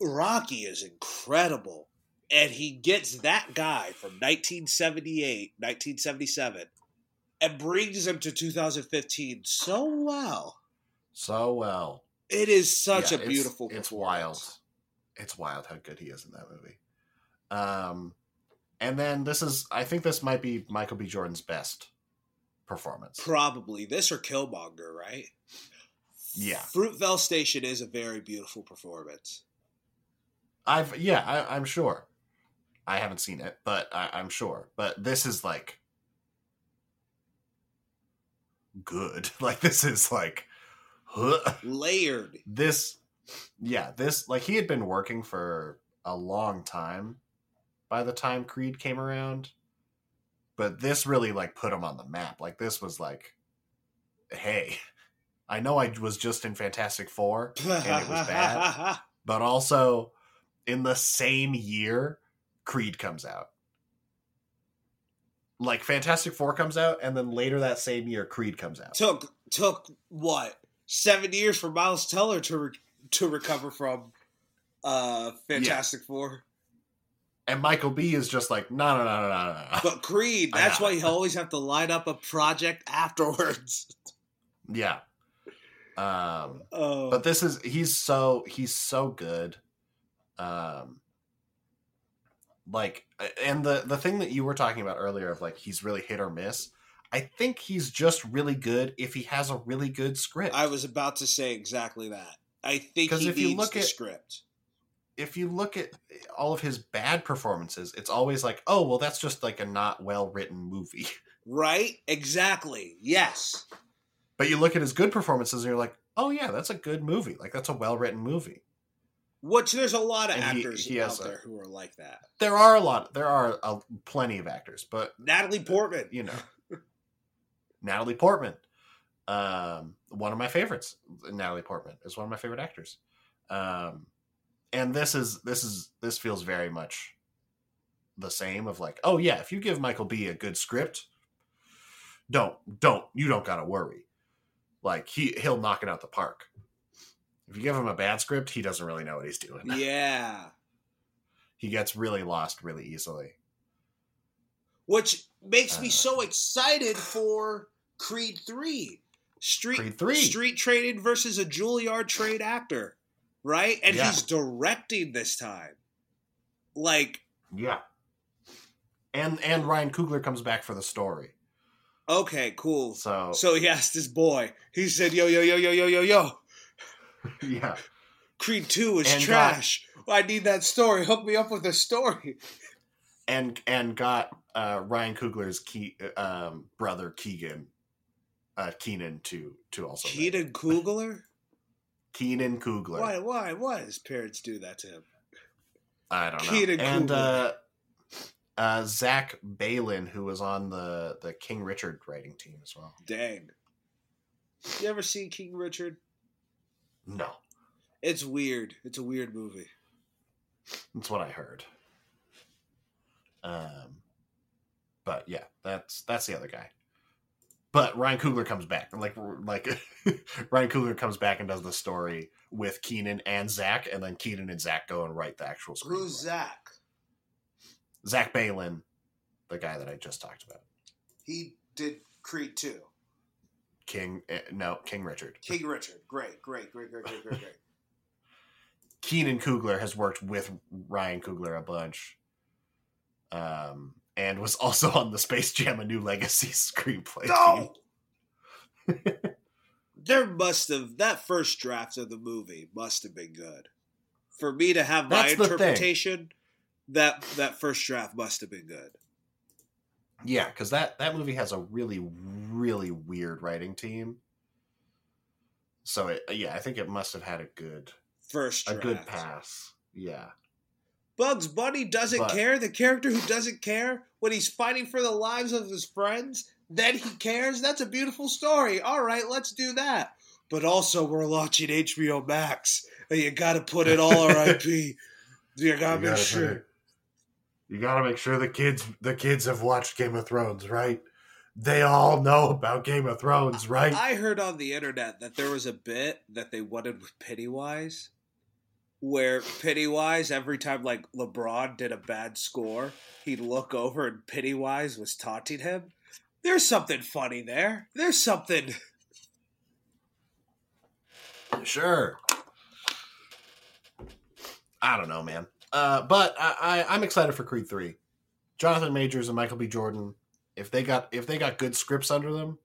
Rocky is incredible. And he gets that guy from 1978, 1977, and brings him to 2015 so well. So well. It is such Yeah, a beautiful It's, performance. wild. It's wild how good he is in that movie. Um, and then this is, I think this might be Michael B. Jordan's best performance. Probably this or Killmonger, right? Yeah. Fruitvale Station is a very beautiful performance. I've yeah, I, I'm sure. I haven't seen it, but I, I'm sure. But this is like good. [laughs] Like this is like. Layered. this. Yeah, this like he had been working for a long time by the time Creed came around, but this really like put him on the map. Like this was like, hey, I know I was just in Fantastic Four, and it was bad. [laughs] but also in the same year creed comes out like fantastic four comes out and then later that same year creed comes out took took what seven years for Miles Teller to re- to recover from uh Fantastic Four. and michael b is just like no no no no no no But Creed, that's why you always have to line up a project afterwards. [laughs] yeah. Um Oh, but this is he's so he's so good. Um like and the the thing that you were talking about earlier of like he's really hit or miss i think he's just really good if he has a really good script I was about to say exactly that. I think 'Cause he if you look at- script. if you look at all of his bad performances, it's always like, oh, well, that's just like a not well written movie. [laughs] Right? Exactly. Yes. But you look at his good performances and you're like, oh, yeah, that's a good movie. Like, that's a well written movie. Which there's a lot of And actors he out has a- there who are like that. There are a lot, there are a, plenty of actors, but, Natalie Portman. you know, Natalie Portman, um, one of my favorites. Natalie Portman is one of my favorite actors. Um, and this is, this is, this feels very much the same of like, oh, yeah, if you give Michael B a good script, don't don't you don't gotta worry like he he'll knock it out the park if you give him a bad script he doesn't really know what he's doing [laughs] Yeah. he gets really lost really easily Which makes me Uh. so excited for Creed 3. Street Creed 3. Street training versus a Juilliard trained actor. Right? And Yeah. he's directing this time. Like, yeah and and ryan Coogler comes back for the story okay, cool. so, So he asked his boy. He said, "Yo, yo, yo, yo, yo, yo, yo. [laughs] yeah Creed Two is And got- trash. I need that story. Hook me up with a story." and and got uh ryan Coogler's key um brother keegan uh keenan to to also Keenan Coogler. [laughs] keenan Coogler. Why? Why? Why his parents do that to him? I don't know. Keenan and uh, uh, Zach Baylin, who was on the the King Richard writing team as well. Dang. You ever seen King Richard? No, It's weird. It's a weird movie. that's what I heard. Um, but yeah, that's that's the other guy. But Ryan Coogler comes back, like like [laughs] Ryan Coogler comes back and does the story with Keenan and Zach, and then Keenan and Zach go and write the actual screenplay. Who's Zach? Zach Baylin, the guy that I just talked about. He did Creed Two. King, eh, no, King Richard. King Richard. Great, great, great, great, great, great, great. [laughs] Keenan Coogler has worked with Ryan Coogler a bunch, um, and was also [laughs] on the Space Jam: A New Legacy [laughs] screenplay. No. [laughs] there must have that first draft of the movie must have been good. For me to have my That's interpretation, that that first draft must have been good. Yeah, because that that movie has a really really weird writing team. So it, yeah, I think it must have had a good First a good pass. Yeah, Bugs Bunny doesn't But- care. The character who doesn't care when he's fighting for the lives of his friends, then he cares. That's a beautiful story. All right, let's do that. But also, we're launching HBO Max, and you got to put [laughs] it all RIP. You got to make sure. You gotta make sure the kids the kids have watched Game of Thrones, right? They all know about Game of Thrones, right? I heard on the internet that there was a bit that they wanted with Pennywise, where Pennywise every time like LeBron did a bad score, he'd look over and Pennywise was taunting him. There's something funny there. There's something. Sure. I don't know, man. Uh, but I, I, I'm excited for Creed Three. Jonathan Majors and Michael B. Jordan. If they got if they got good scripts under them,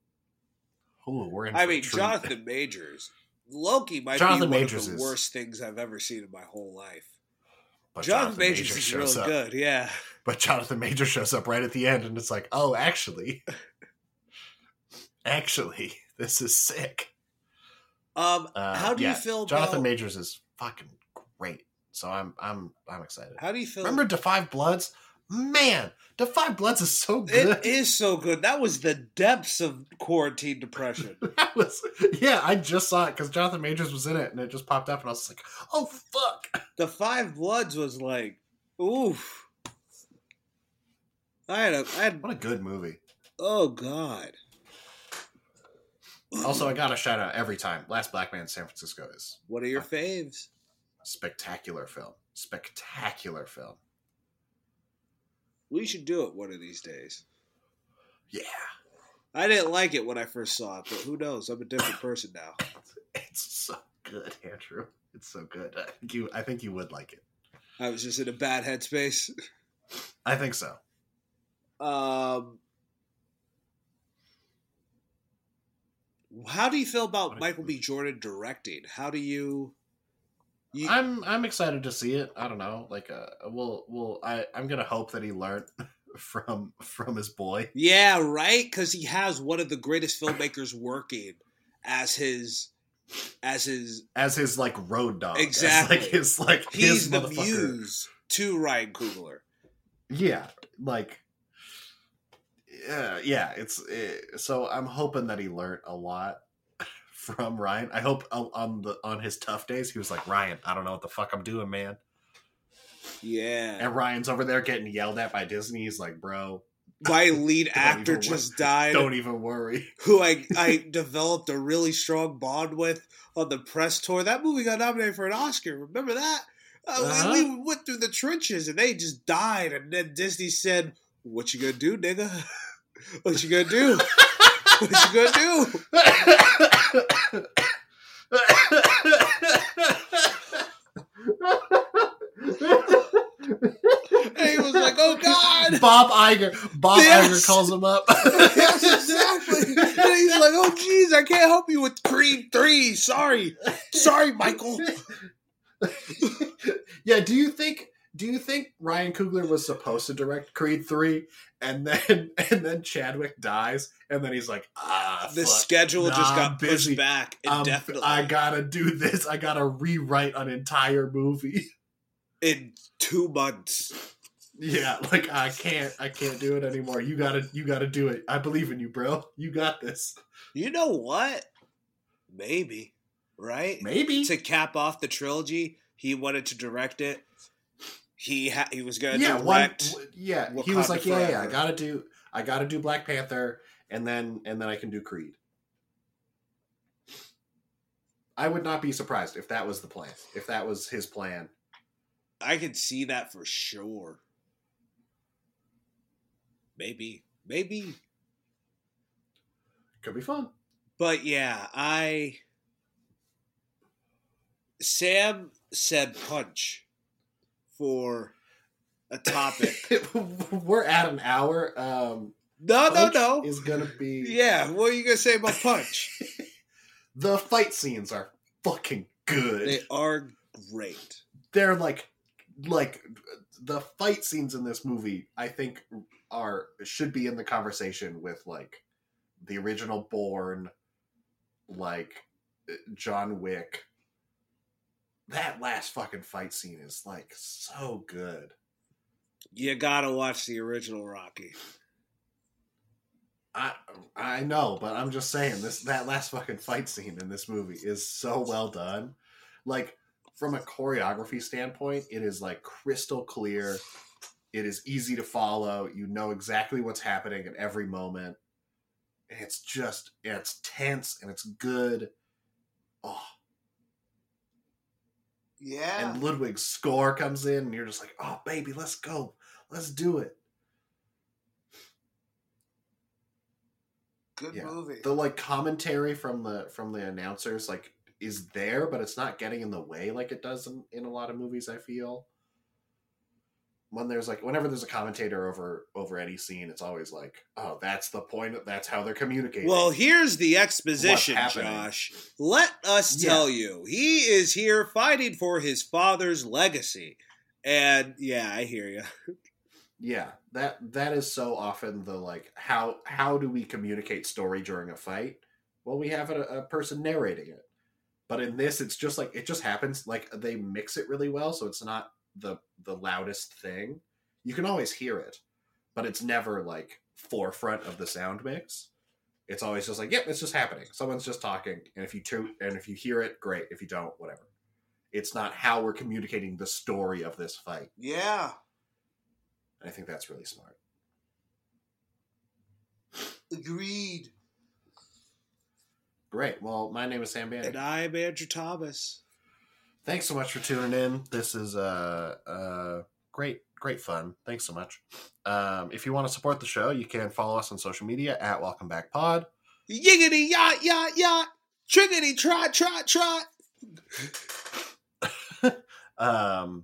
ooh, we're in. I mean. Jonathan Majors, Loki might Jonathan be one Majors of the is- worst things I've ever seen in my whole life. But Jonathan, Majors, Majors is shows real up. good. Yeah. But Jonathan Major shows up right at the end, and it's like, oh, actually, [laughs] actually, this is sick. Um, Uh, how do you feel Jonathan about? Majors is fucking great. So I'm I'm I'm excited. how do you feel? Remember Da 5 Bloods? Man, the Five Bloods is so good. it is so good. That was the depths of quarantine depression. [laughs] that was yeah. I just saw it because Jonathan Majors was in it, and it just popped up, and I was like, oh fuck. the Five Bloods was like, oof. I had a, I had, What a good movie. oh god. [clears throat] Also, I got a shout out every time. Last Black Man in San Francisco is What are your faves? spectacular film. Spectacular film. We should do it one of these days. Yeah. I didn't like it when I first saw it, but who knows? I'm a different person now. [laughs] It's so good, Andrew. It's so good. I think you. I think you would like it. I was just in a bad headspace. [laughs] I think so. Um, how do you feel about Michael B. Jordan directing? How do you? You I'm I'm excited to see it. I don't know. Like, uh, we'll we'll. I I'm gonna hope that he learned [laughs] from from his boy. yeah, right. Because he has one of the greatest filmmakers working as his as his as his like road dog. as, Exactly. like his like he's his the muse to Ryan Coogler. Yeah, like yeah, yeah. It's uh, so I'm hoping that he learned a lot from Ryan. I hope on- the on his tough days he was like Ryan. I don't know what the fuck I'm doing, man. Yeah, And Ryan's over there getting yelled at by Disney. He's like, bro, my [laughs] lead actor just died. don't even worry. [laughs] who I, I developed a really strong bond with on the press tour. That movie got nominated for an Oscar. Remember that? Uh, we- Uh-huh. we, went through the trenches and they just died. And then Disney said, "What you gonna do, nigga? [laughs] what you gonna do? What you gonna do?" And he was like, "Oh God." Bob Iger. Bob Yes. Iger calls him up. yes, exactly. And he's like, "Oh, geez, I can't help you with Creed three. Sorry, sorry, Michael." [laughs] yeah, do you think do you think Ryan Coogler was supposed to direct Creed 3 and then [laughs] and then Chadwick dies and then he's like, ah, The schedule Nah, just got pushed busy. back Um, I gotta do this. I gotta rewrite an entire movie. [laughs] in two months. Yeah, like I can't, I can't do it anymore. You gotta, you gotta do it. I believe in you, bro. You got this. You know what? Maybe, right? Maybe. To cap off the trilogy, he wanted to direct it. He ha- he was going to yeah, one, direct. w- yeah. he was like, yeah, yeah, I gotta do, I gotta do Black Panther, and then, and then I can do Creed. I would not be surprised if that was the plan. If that was his plan. I could see that for sure. Maybe, maybe, Could be fun. but yeah, I. Sam said punch for a topic. [laughs] We're at an hour. Um, no, no, no. Is gonna be Yeah, what are you gonna say about punch? [laughs] the fight scenes are fucking good. they are great. They're like like the fight scenes in this movie I think are should be in the conversation with like the original Bourne, like John Wick, that last fucking fight scene is like so good. You gotta watch the original Rocky. I I know, but I'm just saying this that last fucking fight scene in this movie is so well done. Like from a choreography standpoint, it is like crystal clear. It is easy to follow. You know exactly what's happening at every moment. And it's just it's tense and it's good. Oh, Yeah. and Ludwig's score comes in, and you're just like, "Oh, baby, let's go, let's do it." Good Yeah. movie. The like commentary from the from the announcers like is there, but it's not getting in the way like it does in, in a lot of movies. I feel when there's like whenever there's a commentator over over any scene, it's always like, "Oh, that's the point. That's how they're communicating." Well, here's the exposition, Josh. Let us Yeah. tell you, he is here fighting for his father's legacy. And yeah, I hear you. [laughs] Yeah, that that is so often the like how how do we communicate story during a fight? Well, we have a, a person narrating it, but in this, it's just like it just happens. Like they mix it really well, so it's not the the loudest thing. You can always hear it, but it's never like forefront of the sound mix. It's always just like, yep, it's just happening. Someone's just talking, and if you to- and if you hear it, great. If you don't, whatever. It's not how we're communicating the story of this fight. Yeah. I think that's really smart. Agreed. Great. Well, my name is Sam Bannick. And I'm Andrew Thomas. Thanks so much for tuning in. This is uh, uh, great, great fun. Thanks so much. Um, if you want to support the show, you can follow us on social media at Welcome Back Pod. Yiggity yacht yacht yacht. Triggity trot trot trot. [laughs] um,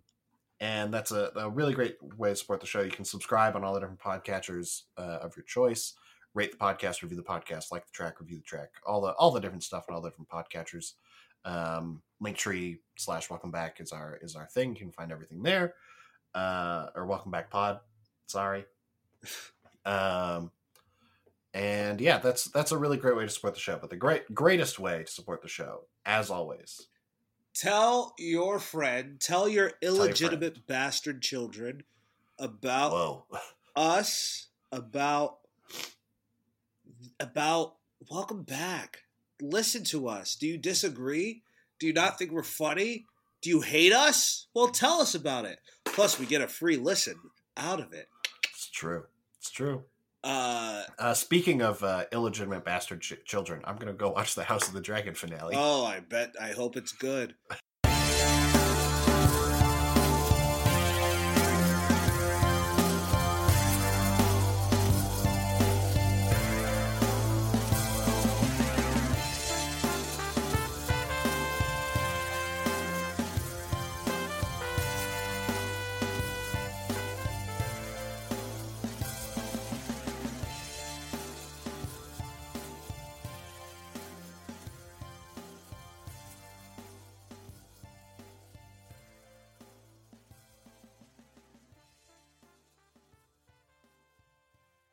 and that's a, a really great way to support the show. You can subscribe on all the different podcatchers uh, of your choice. Rate the podcast, review the podcast, like the track, review the track, all the all the different stuff on all the different podcatchers. Um, Linktree slash Welcome Back is our is our thing. You can find everything there. Uh, or Welcome Back Pod. Sorry. Um, and yeah, that's that's a really great way to support the show. But the great greatest way to support the show, as always, Tell your friend, tell your your illegitimate bastard children about whoa. us, about about welcome back. Listen to us. Do you disagree? Do you not think we're funny? Do you hate us? Well, tell us about it. Plus, we get a free listen out of it. It's true. It's true. Uh, Uh, speaking of uh, illegitimate bastard ch- children, I'm gonna go watch the House of the Dragon finale. oh, I bet. I hope it's good.